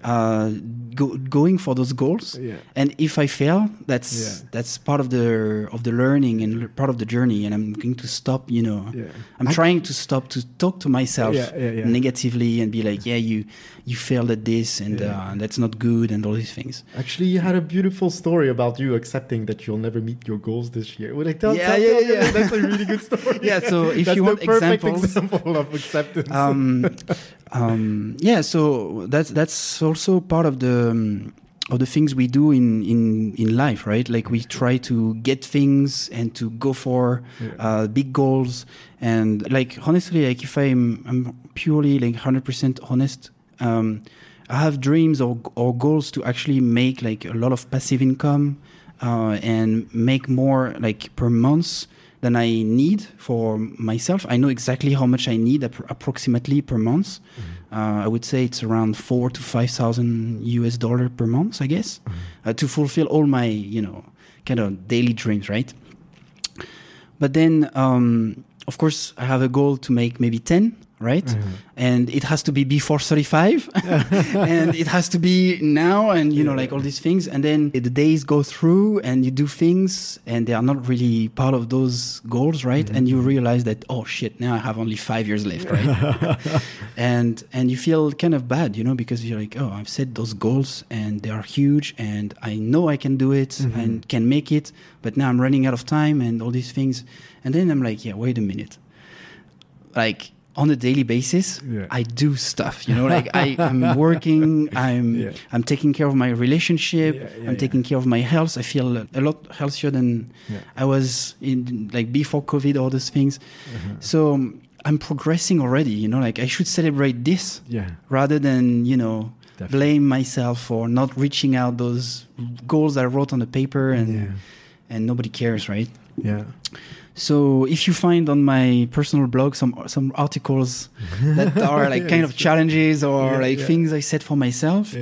uh, go, going for those goals yeah. and if i fail that's Yeah. that's part of the of the learning and part of the journey and i'm going to stop you know yeah. i'm I- trying to stop to talk to myself Yeah, yeah, yeah. negatively and be like yeah you you failed at this and Yeah. uh, that's not good and all these things Actually, you had a beautiful story about you accepting that you'll never meet your goals this year. Well, like, tell, Yeah, tell- yeah, tell- yeah. That's a really good story. Yeah, so if That's you the want perfect examples- example of acceptance. um, um, yeah so that's that's also part of the um, of the things we do in in in life right like we try to get things and to go for Yeah. uh, big goals and like honestly like if i'm i'm purely like 100% honest um i have dreams or or goals to actually make like a lot of passive income uh, and make more like per month than I need for myself. I know exactly how much I need appro- approximately per month. Uh, I would say it's around four to five thousand US dollar per month, I guess, uh, to fulfill all my you know kind of daily dreams, right? But then, um, of course, I have a goal to make maybe ten, right? Uh-huh. And it has to be before 35 and it has to be now and you know like all these things and then the days go through and you do things and they are not really part of those goals, right? And you realize that oh shit, now I have only 5 years left, right? and and you feel kind of bad, you know, because you're like, oh, I've set those goals and they are huge, and I know I can do it and can make it, but now I'm running out of time and all these things, and then I'm like, yeah, wait a minute, like on a daily basis, Yeah. I do stuff, you know, like I, I'm working, I'm Yeah. I'm taking care of my relationship, Yeah, I'm taking care of my health. I feel a lot healthier than. I was in like before COVID, all those things. Uh-huh. So um, I'm progressing already, you know, like I should celebrate this rather than, you know, Definitely. blame myself for not reaching out those goals I wrote on the paper and and nobody cares, right? Yeah. So if you find on my personal blog some some articles that are like Yeah, kind of challenges or Yeah, like yeah. things I set for myself,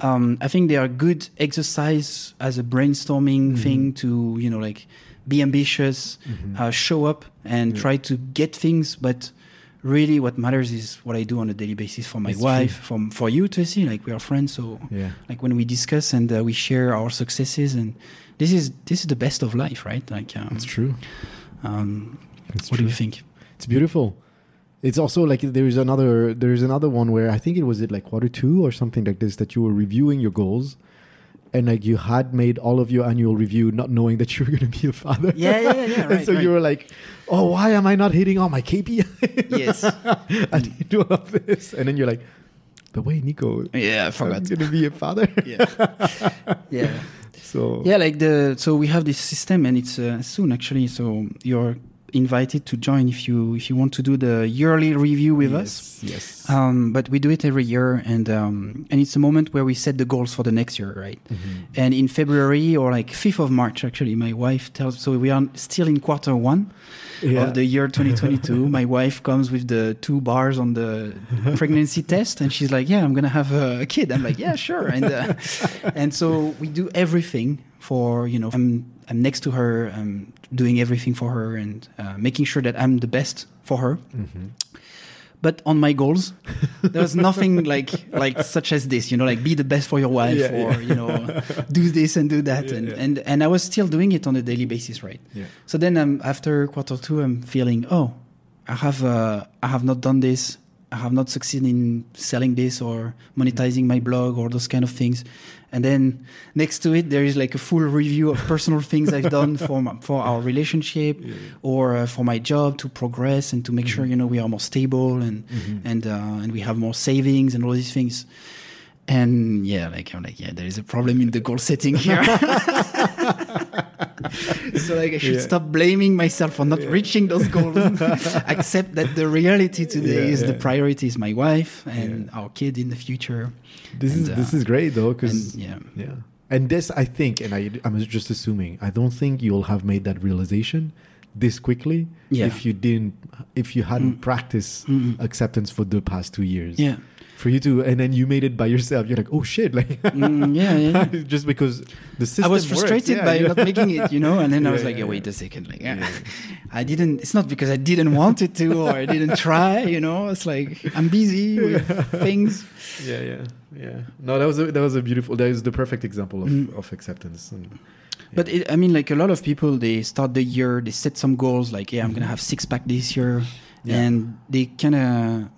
um, I think they are good exercise as a brainstorming Mhm. thing to you know like be ambitious, Mhm. uh, show up and try to get things, but really what matters is what I do on a daily basis for my It's wife, for for you to see. Like we are friends, so Yeah. like when we discuss and uh, we share our successes, and this is this is the best of life, right? Like, um, It's true. Um, what true. do you think? It's beautiful. It's also like there's another there's another one where I think it was it like quarter two or something like this that you were reviewing your goals, and like you had made all of your annual review not knowing that you were going to be a father. Yeah, yeah, yeah, yeah, and so right. you were like, "Oh, why am I not hitting all my KPIs? Yes. I didn't do all of this." And then you're like, "But wait, Nico, Yeah, I I'm forgot. going to be a father." yeah, yeah. So Yeah, like the so we have this system, and it's uh, soon actually. So you're invited to join if you if you want to do the yearly review with us. yes, Yes. Um, but we do it every year, and um, and it's a moment where we set the goals for the next year, right? Mhm. And in February or like fifth of March, actually, my wife tells. So we are still in quarter one Yeah. of the year 2022. my wife comes with the two bars on the pregnancy test, and she's like, "Yeah, I'm gonna have a, a kid." I'm like, "Yeah, sure." And uh, and so we do everything for you know. I'm I'm next to her, I'm doing everything for her, and uh, making sure that I'm the best for her. Mhm. But on my goals, there's nothing like like such as this. You know, like be the best for your wife, Yeah, or yeah. you know, do this and do that, Yeah, and and and I was still doing it on a daily basis, right? Yeah. So then um, after quarter two, I'm feeling, oh, I have uh, I have not done this. I have not succeeded in selling this or monetizing my blog or those kind of things. And then next to it, there is like a full review of personal things I've done for my, for our relationship Yeah. or uh, for my job to progress and to make sure you know we are more stable and Mhm. and uh, and we have more savings and all these things. And yeah, like I'm like, yeah, there is a problem in the goal setting here. so like I should Yeah. stop blaming myself for not reaching those goals. Accept that the reality today Yeah, is the priority is my wife and our kid in the future. This And, is this uh, is great though because yeah, yeah, and this I think, and I I'm just assuming, I don't think you'll have made that realization this quickly Yeah. if you didn't if you hadn't Mm. practiced Mm-mm. acceptance for the past two years. yeah, For you to, and then you made it by yourself. You're like, oh shit, like Mm, yeah, yeah. just because the system. I was frustrated Yeah, by yeah. not making it, you know, and then I Yeah, was like, yeah, yeah, wait yeah. a second, like, Yeah. I didn't. It's not because I didn't want it to or I didn't try, you know. It's like I'm busy with things. yeah, yeah, yeah. No, that was a, that was a beautiful. That is the perfect example of, Mm. of acceptance. And, But it, I mean, like a lot of people, they start the year, they set some goals, like, yeah, I'm gonna have six pack this year, Yeah. and they kind of,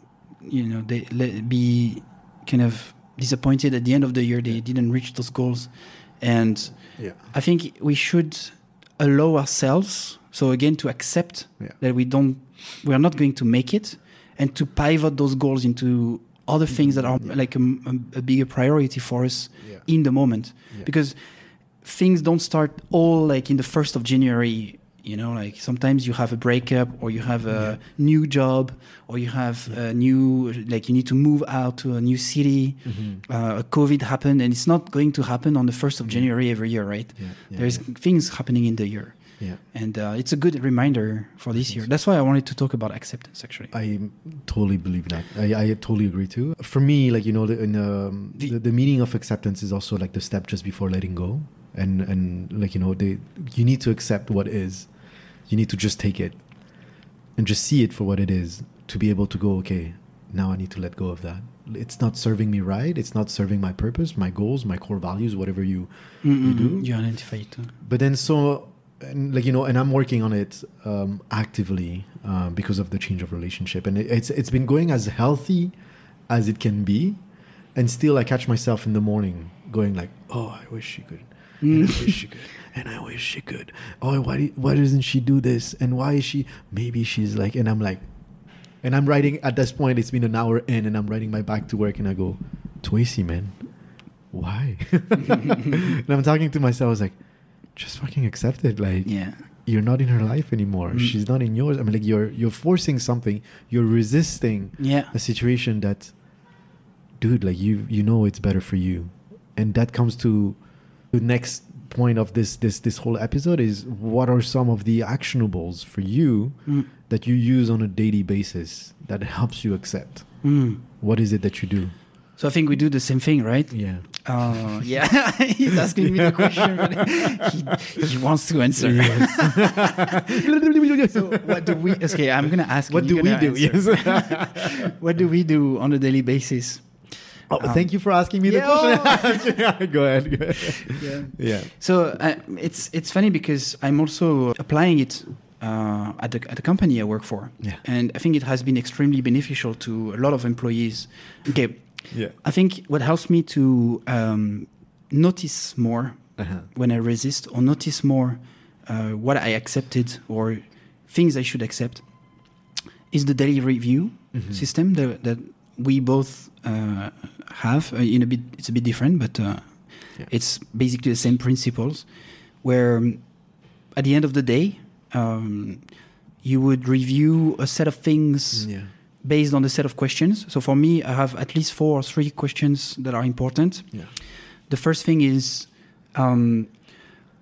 you know, they let be kind of disappointed at the end of the year they didn't reach those goals, and yeah, I think we should allow ourselves, so again, to accept Yeah. that we don't, we are not going to make it, and to pivot those goals into other mm-hmm. things that are Yeah. like a, a, a bigger priority for us yeah, in the moment Yeah. because things don't start all like in the first of January. You know, like sometimes you have a breakup or you have a new job or you have a new, like you need to move out to a new city. Mhm. Uh, COVID happened and it's not going to happen on the 1st of January every year, right? yeah, yeah, There's things happening in the year. yeah. And uh, it's a good reminder for this year. That's why I wanted to talk about acceptance actually. I totally believe that. I, I totally agree too. For me, like you know, the, in, um, The- the the meaning of acceptance is also like the step just before letting go, and and like you know, they you need to accept what is. You need to just take it, and just see it for what it is. to be able to go, okay, now I need to let go of that. It's not serving me right. It's not serving my purpose, my goals, my core values, whatever you you do. You identify it. uh, But then so, and like you know, and I'm working on it um, actively um, because of the change of relationship, and it, it's it's been going as healthy as it can be, and still I catch myself in the morning going like, oh, I wish she could. And I wish she could, and I wish she could. Oh, why why doesn't she do this? And why is she? Maybe she's like, and I'm like, and I'm writing at this point. It's been an hour in, and I'm writing my back to work, and I go, Twacy, man, why? and I'm talking to myself. I was like, just fucking accept it. Like, Yeah. you're not in her life anymore. Mm. She's not in yours. I mean, like you're you're forcing something. You're resisting Yeah. a situation that, dude, like you you know it's better for you, and that comes to the next point of this this this whole episode is what are some of the actionables for you Mm. that you use on a daily basis that helps you accept. Mm. What is it that you do? So I think we do the same thing, right? Yeah. Uh, yeah, he's asking me the question, but he, he wants to answer. so what do we? Okay, I'm gonna ask. what do we do? Yes. what do we do on a daily basis? Oh, Um, thank you for asking me the yeah. question. go ahead. Go ahead. Yeah. Yeah. So uh, it's it's funny because I'm also applying it uh, at the at the company I work for, Yeah. and I think it has been extremely beneficial to a lot of employees. Okay, Yeah. I think what helps me to um, notice more Uh-huh. when I resist or notice more uh, what I accepted or things I should accept is the daily review Mhm. system that, that we both uh, have. Uh, in a bit, it's a bit different, but uh, Yeah. it's basically the same principles. Where um, at the end of the day, um, you would review a set of things Yeah. based on the set of questions. So for me, I have at least four or three questions that are important. Yeah. The first thing is um,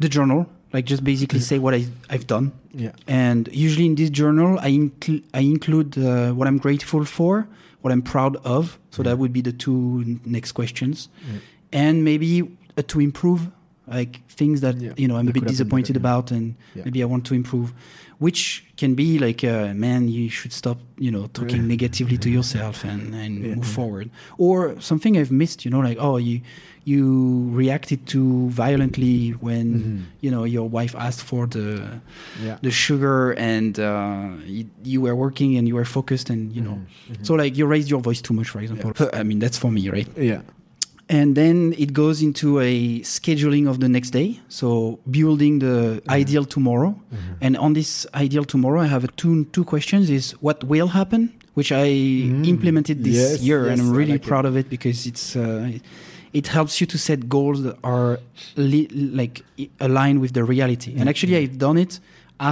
the journal, like just basically say what I, I've done. Yeah. And usually in this journal, I, incl- I include uh, what I'm grateful for, what I'm proud of. So Yeah. that would be the two next questions. Yeah. And maybe uh, to improve, like things that Yeah. you know I'm a bit could have been disappointed better, about, and Yeah. maybe I want to improve. Which can be like, uh, man, you should stop, you know, talking Yeah. negatively to yourself and, and move forward. Or something I've missed, you know, like, oh, you you reacted too violently when Mhm. you know your wife asked for the the sugar and uh, you, you were working and you were focused and you know Mhm. so like you raised your voice too much for example i mean that's for me right Yeah. And then it goes into a scheduling of the next day so building the ideal tomorrow Mhm. and on this ideal tomorrow i have a two two questions is what will happen which i Mm. implemented this Yes, year and i'm really like it. proud of it because it's uh, it helps you to set goals that are li- like aligned with the reality and actually i've done it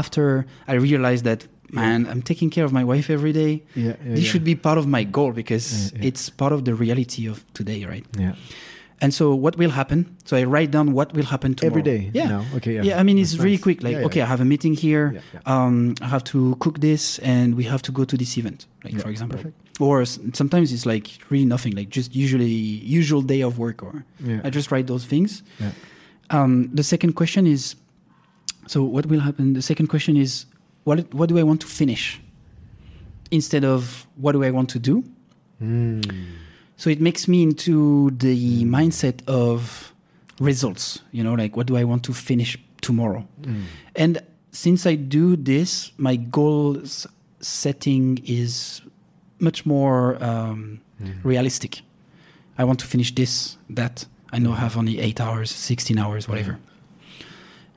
after i realized that man i'm taking care of my wife every day Yeah. yeah this yeah. should be part of my goal because Yeah, yeah. it's part of the reality of today right Yeah. and so what will happen so i write down what will happen tomorrow Every day. yeah Now. Okay. Yeah. yeah, I mean, it's That's really nice. quick. Like, Yeah, yeah. okay, I have a meeting here. Yeah, yeah. Um, I have to cook this, and we have to go to this event. Like, Yeah, for example, perfect. or sometimes it's like really nothing. Like, just usually usual day of work, or Yeah. I just write those things. Yeah. Um, the second question is, so what will happen? The second question is, what what do I want to finish? Instead of what do I want to do? Mm. So it makes me into the mindset of results. You know, like what do I want to finish tomorrow? Mm. And since I do this, my goals setting is much more um, Mm. realistic. I want to finish this, that. I know I have only eight hours, 16 hours, whatever.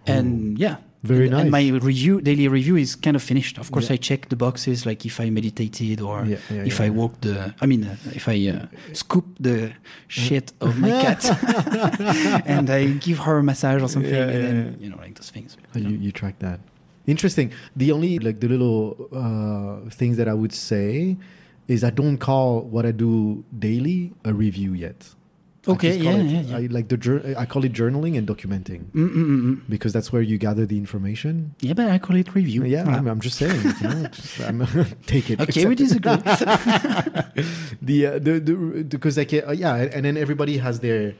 And yeah. Very and, and nice. my review, daily review is kind of finished. Of course, Yeah. I check the boxes, like if I meditated or Yeah, yeah, if. I walk the, I mean, uh, if I uh, scoop the shit of my cat and I give her a massage or something, and then, you know, like those things. Oh, you, you track that. Interesting. The only like the little uh, things that I would say is I don't call what I do daily a review yet. Okay, yeah, it- yeah, yeah. I like the I call it journaling and documenting Mm-mm-mm. because that's where you gather the information. Yeah, but I call it review. Yeah. I'm, I'm just saying. You know, just, take it. Okay, we disagree. the uh, the the because like uh, yeah, and then everybody has their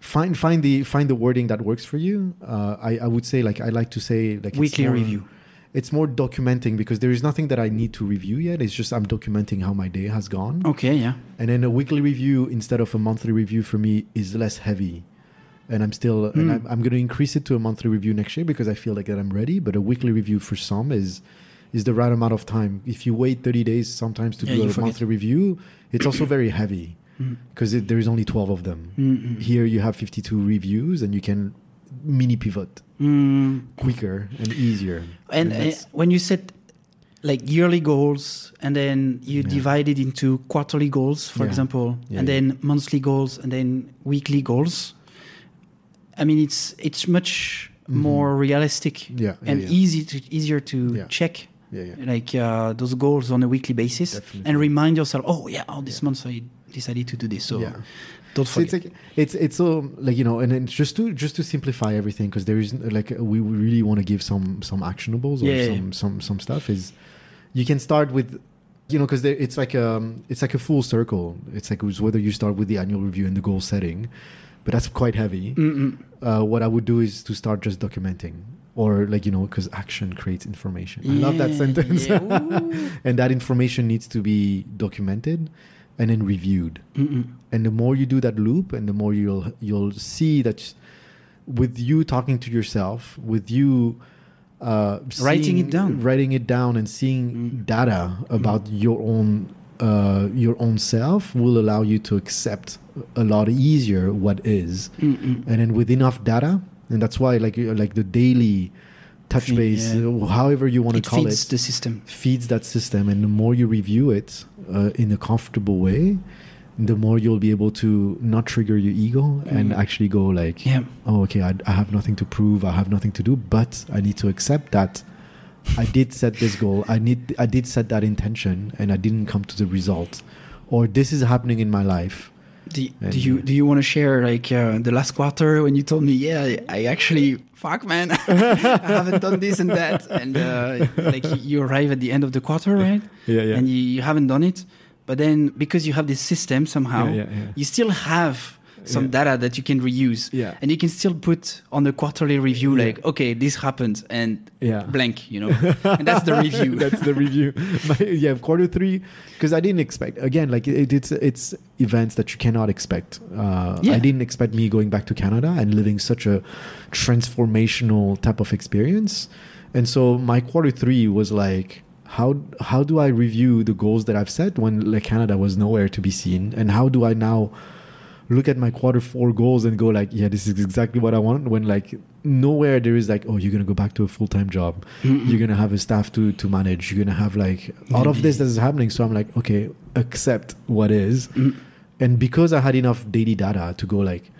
find find the find the wording that works for you. Uh, I I would say like I like to say like Weekly review. It's more documenting because there is nothing that I need to review yet. It's just I'm documenting how my day has gone. Okay, yeah. And then a weekly review instead of a monthly review for me is less heavy. And I'm still, and Mm. I'm, I'm going to increase it to a monthly review next year because I feel like that I'm ready. But a weekly review for some is is the right amount of time. If you wait 30 days sometimes to Yeah, do a forget. monthly review, it's also very heavy Mm. because there is only 12 of them. Mm-mm. Here you have 52 reviews and you can mini pivot Mm. quicker and easier. And uh, when you set like yearly goals and then you Yeah. divide it into quarterly goals, for Yeah. example, Yeah, and then monthly goals and then weekly goals, I mean, it's it's much Mhm. more realistic and easy to easier to check like uh, those goals on a weekly basis Definitely. and remind yourself, oh yeah, oh this month I decided to do this, so yeah. don't So it's like it's it's so like you know, and then just to just to simplify everything because there is like we really want to give some some actionables or Yeah, yeah, some some some stuff is you can start with you know because it's like um it's like a full circle. It's like it's whether you start with the annual review and the goal setting, but that's quite heavy. Uh, what I would do is to start just documenting. Or like you know, because action creates information. I love that sentence. yeah. And that information needs to be documented and then reviewed Mm-mm. and the more you do that loop and the more you'll you'll see that with you talking to yourself with you uh, Writing it down. writing it down and seeing Mm. data about your own uh, your own self will allow you to accept a lot easier what is and then with enough data and that's why like like the daily touch Yeah. base uh, however you want to It call feeds it the system. feeds that system and the more you review it uh, in a comfortable way the more you'll be able to not trigger your ego and Mm. actually go like Yeah. oh okay I, I have nothing to prove i have nothing to do but i need to accept that i did set this goal i need i did set that intention and i didn't come to the result or this is happening in my life Do, And- do you do you want to share like uh, the last quarter when you told me yeah I, actually fuck man I haven't done this and that and uh, like you arrive at the end of the quarter right? Yeah yeah. And you, you haven't done it but then because you have this system somehow yeah, yeah, you still have some Yeah. data that you can reuse yeah and you can still put on the quarterly review Yeah. like okay this happened and yeah blank you know and that's the review That's the review. My, yeah, quarter three, because I didn't expect. Again, like it, it's it's events that you cannot expect. Uh, Yeah. I didn't expect me going back to Canada and living such a transformational type of experience. And so my quarter three was like, how how do I review the goals that I've set when like Canada was nowhere to be seen, and how do I now look at my quarter four goals and go like, yeah, this is exactly what I want. When like nowhere there is like, oh, you're gonna go back to a full time job. Mm-mm. you're gonna have a staff to to manage. You're gonna have like all of this that is happening. So i'm like okay accept what is. Mm. and because i had enough daily data to go like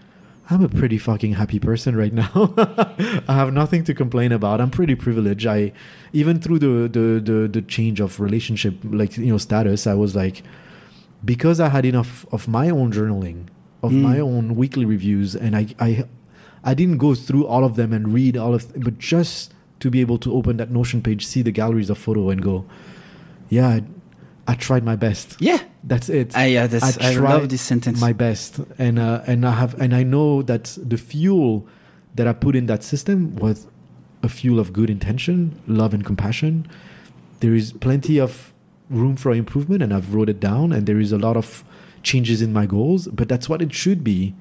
i'm a pretty fucking happy person right now. I have nothing to complain about. I'm pretty privileged. I even through the the the, the change of relationship like you know status i was like because i had enough of my own journaling of Mm. my own weekly reviews and i i I didn't go through all of them and read all of, them, but just to be able to open that Notion page, see the galleries of photo, and go, yeah, I, I tried my best. yeah That's it. I, yeah, that's, I, tried love this sentence my best, and uh, and I have, and I know that the fuel that I put in that system was a fuel of good intention, love, and compassion. There is plenty of room for improvement, and I've wrote it down, and there is a lot of changes in my goals, but that's what it should be.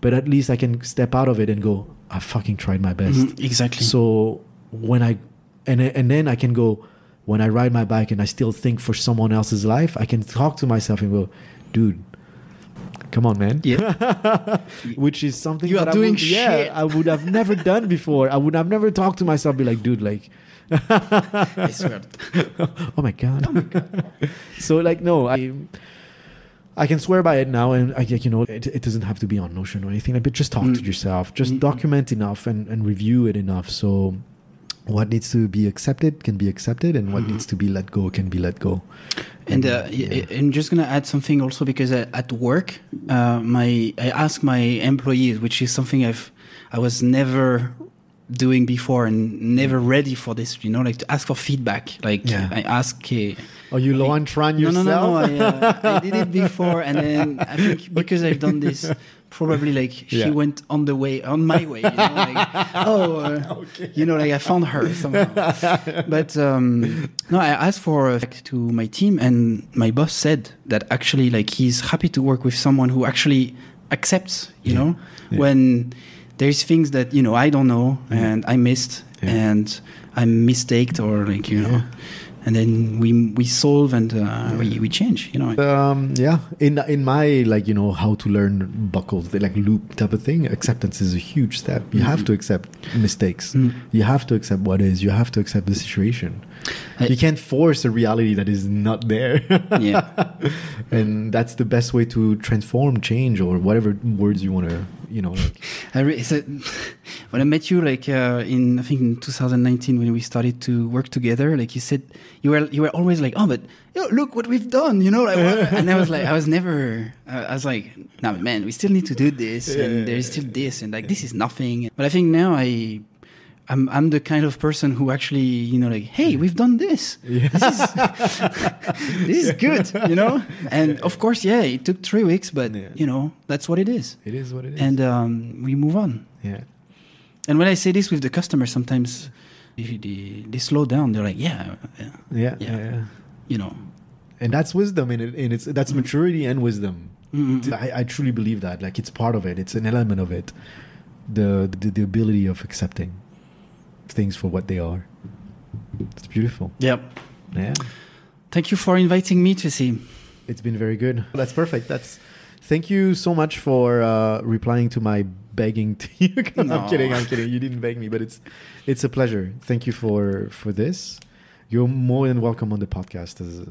But at least I can step out of it and go, I fucking tried my best. Mhm, exactly So when I and and then I can go when I ride my bike and I still think for someone else's life, I can talk to myself and go, dude, come on, man. yeah Which is something You that are I doing would, yeah. I would have never done before. I would have never talked to myself, be like, dude, like, I swear oh my god. oh my god. so like, no, I. I can swear by it now, and I, you know, it, it doesn't have to be on Notion or anything. But just talk to Mm. yourself, just Mm-mm. document enough, and, and review it enough. So, what needs to be accepted can be accepted, and what Mhm. needs to be let go can be let go. And uh, yeah. y- I'm just gonna add something also because uh, at work, uh, my I ask my employees, which is something I've I was never doing before and never ready for this. You know, like to ask for feedback. Like Yeah. I ask. Uh, Are you low on trying no, yourself? no, no, no. I, uh, I did it before, and then I think because I've done this probably like she Yeah. went on the way on my way. You know, like, oh, uh, you know, like I found her somehow. but um, no, I asked for uh, to my team, and my boss said that actually, like he's happy to work with someone who actually accepts. You know, Yeah. when there's things that you know I don't know and I missed Yeah. and I'm mistaked or like you know, and then we we solve and uh, we we change. You know. Um, yeah, in in my like you know how to learn buckles, like loop type of thing. Acceptance is a huge step. You have to accept mistakes. Mm. You have to accept what is. You have to accept the situation. I- you can't force a reality that is not there. Yeah. and that's the best way to transform, change, or whatever words you want to, you know. Like, I re- so when I met you, like uh, in I think in 2019 when we started to work together, like you said, you were you were always like, oh, but yo, look what we've done, you know. Like, and I was like, I was never, I was like, no, man, we still need to do this, and there's still this, and like this is nothing. But I think now I. I'm I'm the kind of person who actually you know like hey we've done this Yeah. this is this is good you know and of course yeah it took three weeks but Yeah. you know that's what it is it is what it is. and um, we move on. yeah. And when I say this with the customer, sometimes they, they, they slow down. They're like, yeah, yeah, Yeah, Yeah. you know. And that's wisdom in it. And it's that's maturity and wisdom. Mm, I, I truly believe that. Like it's part of it. It's an element of it. The, the the ability of accepting things for what they are. It's beautiful. Yep. Yeah. Thank you for inviting me to see. It's been very good. That's perfect. That's thank you so much for uh, replying to my begging to you. No. I'm kidding. I'm kidding. You didn't beg me, but it's it's a pleasure. Thank you for for this. You're more than welcome on the podcast as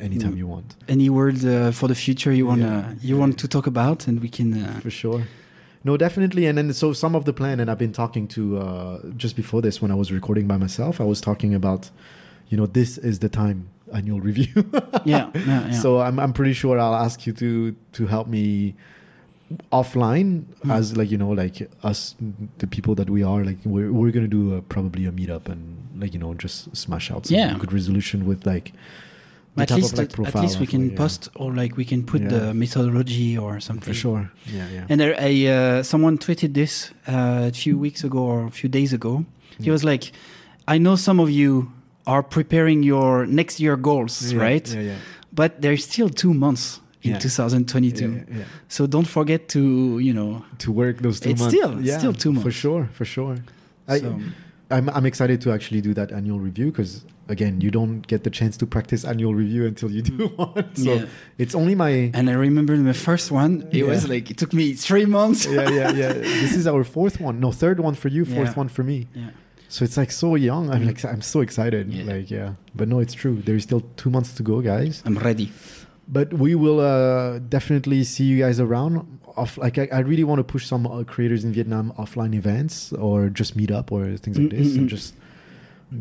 anytime Mm. you want. Any word uh, for the future you wanna Yeah. you want to talk about, and we can. Uh, for sure no definitely and then so some of the plan and i've been talking to uh just before this when i was recording by myself i was talking about you know this is the time annual review yeah, yeah, yeah. so I'm, I'm pretty sure i'll ask you to to help me offline Mm. as like you know like us the people that we are like we're, we're gonna do a, probably a meetup and like you know just smash out some Yeah. good resolution with like at least, like, at least we can yeah. post or like we can put Yeah. the methodology or something. for sure yeah yeah And there, I, uh, someone tweeted this uh, a few weeks ago or a few days ago. He Mm. was like, "I know some of you are preparing your next year goals, Yeah, right? yeah yeah But there's still two months in Yeah. 2022, yeah, yeah. so don't forget to, you know, to work those two It's months. still- it's still two months For sure, for sure. I, I'm, I'm excited to actually do that annual review because again, you don't get the chance to practice annual review until you do one. So Yeah. it's only my And I remember the first one. It was like it took me three months. yeah, yeah, yeah. This is our fourth one. No, third one for you, fourth Yeah. one for me. Yeah. So it's like so young. I'm Mm. like I'm so excited. Yeah. Like yeah, but no, it's true. There is still two months to go, guys. I'm ready. But we will uh, definitely see you guys around. Off, like I, I really want to push some uh, creators in Vietnam offline events or just meet up or things like this, Mm, mm, and mm. just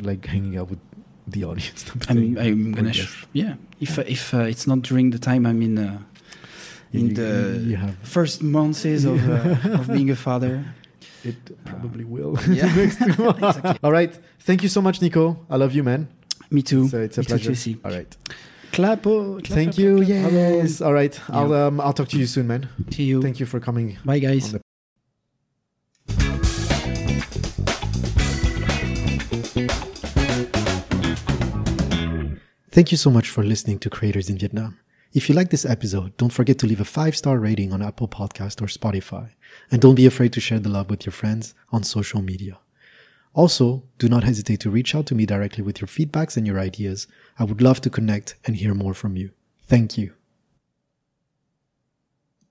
like hanging out with the audience. I'm. I'm gonna, yeah. If uh, if uh, it's not during the time I'm in uh, Yeah, in you- the you first months of uh, of being a father. it probably will. yeah. Next two months. Exactly. All right. Thank you so much, Nico. I love you, man. Me too. So it's a Me too, pleasure. Tracy. All right. Clap. oh, clap, Thank clap, you. clap, clap. Bravo. Yes. All right. I'll um I'll talk to you soon, man. To you. Thank you for coming. Bye, guys. on the- Thank you so much for listening to Creators in Vietnam. If you like this episode, don't forget to leave a five star rating on Apple Podcast or Spotify. And don't be afraid to share the love with your friends on social media. Also, do not hesitate to reach out to me directly with your feedbacks and your ideas. I would love to connect and hear more from you. Thank you.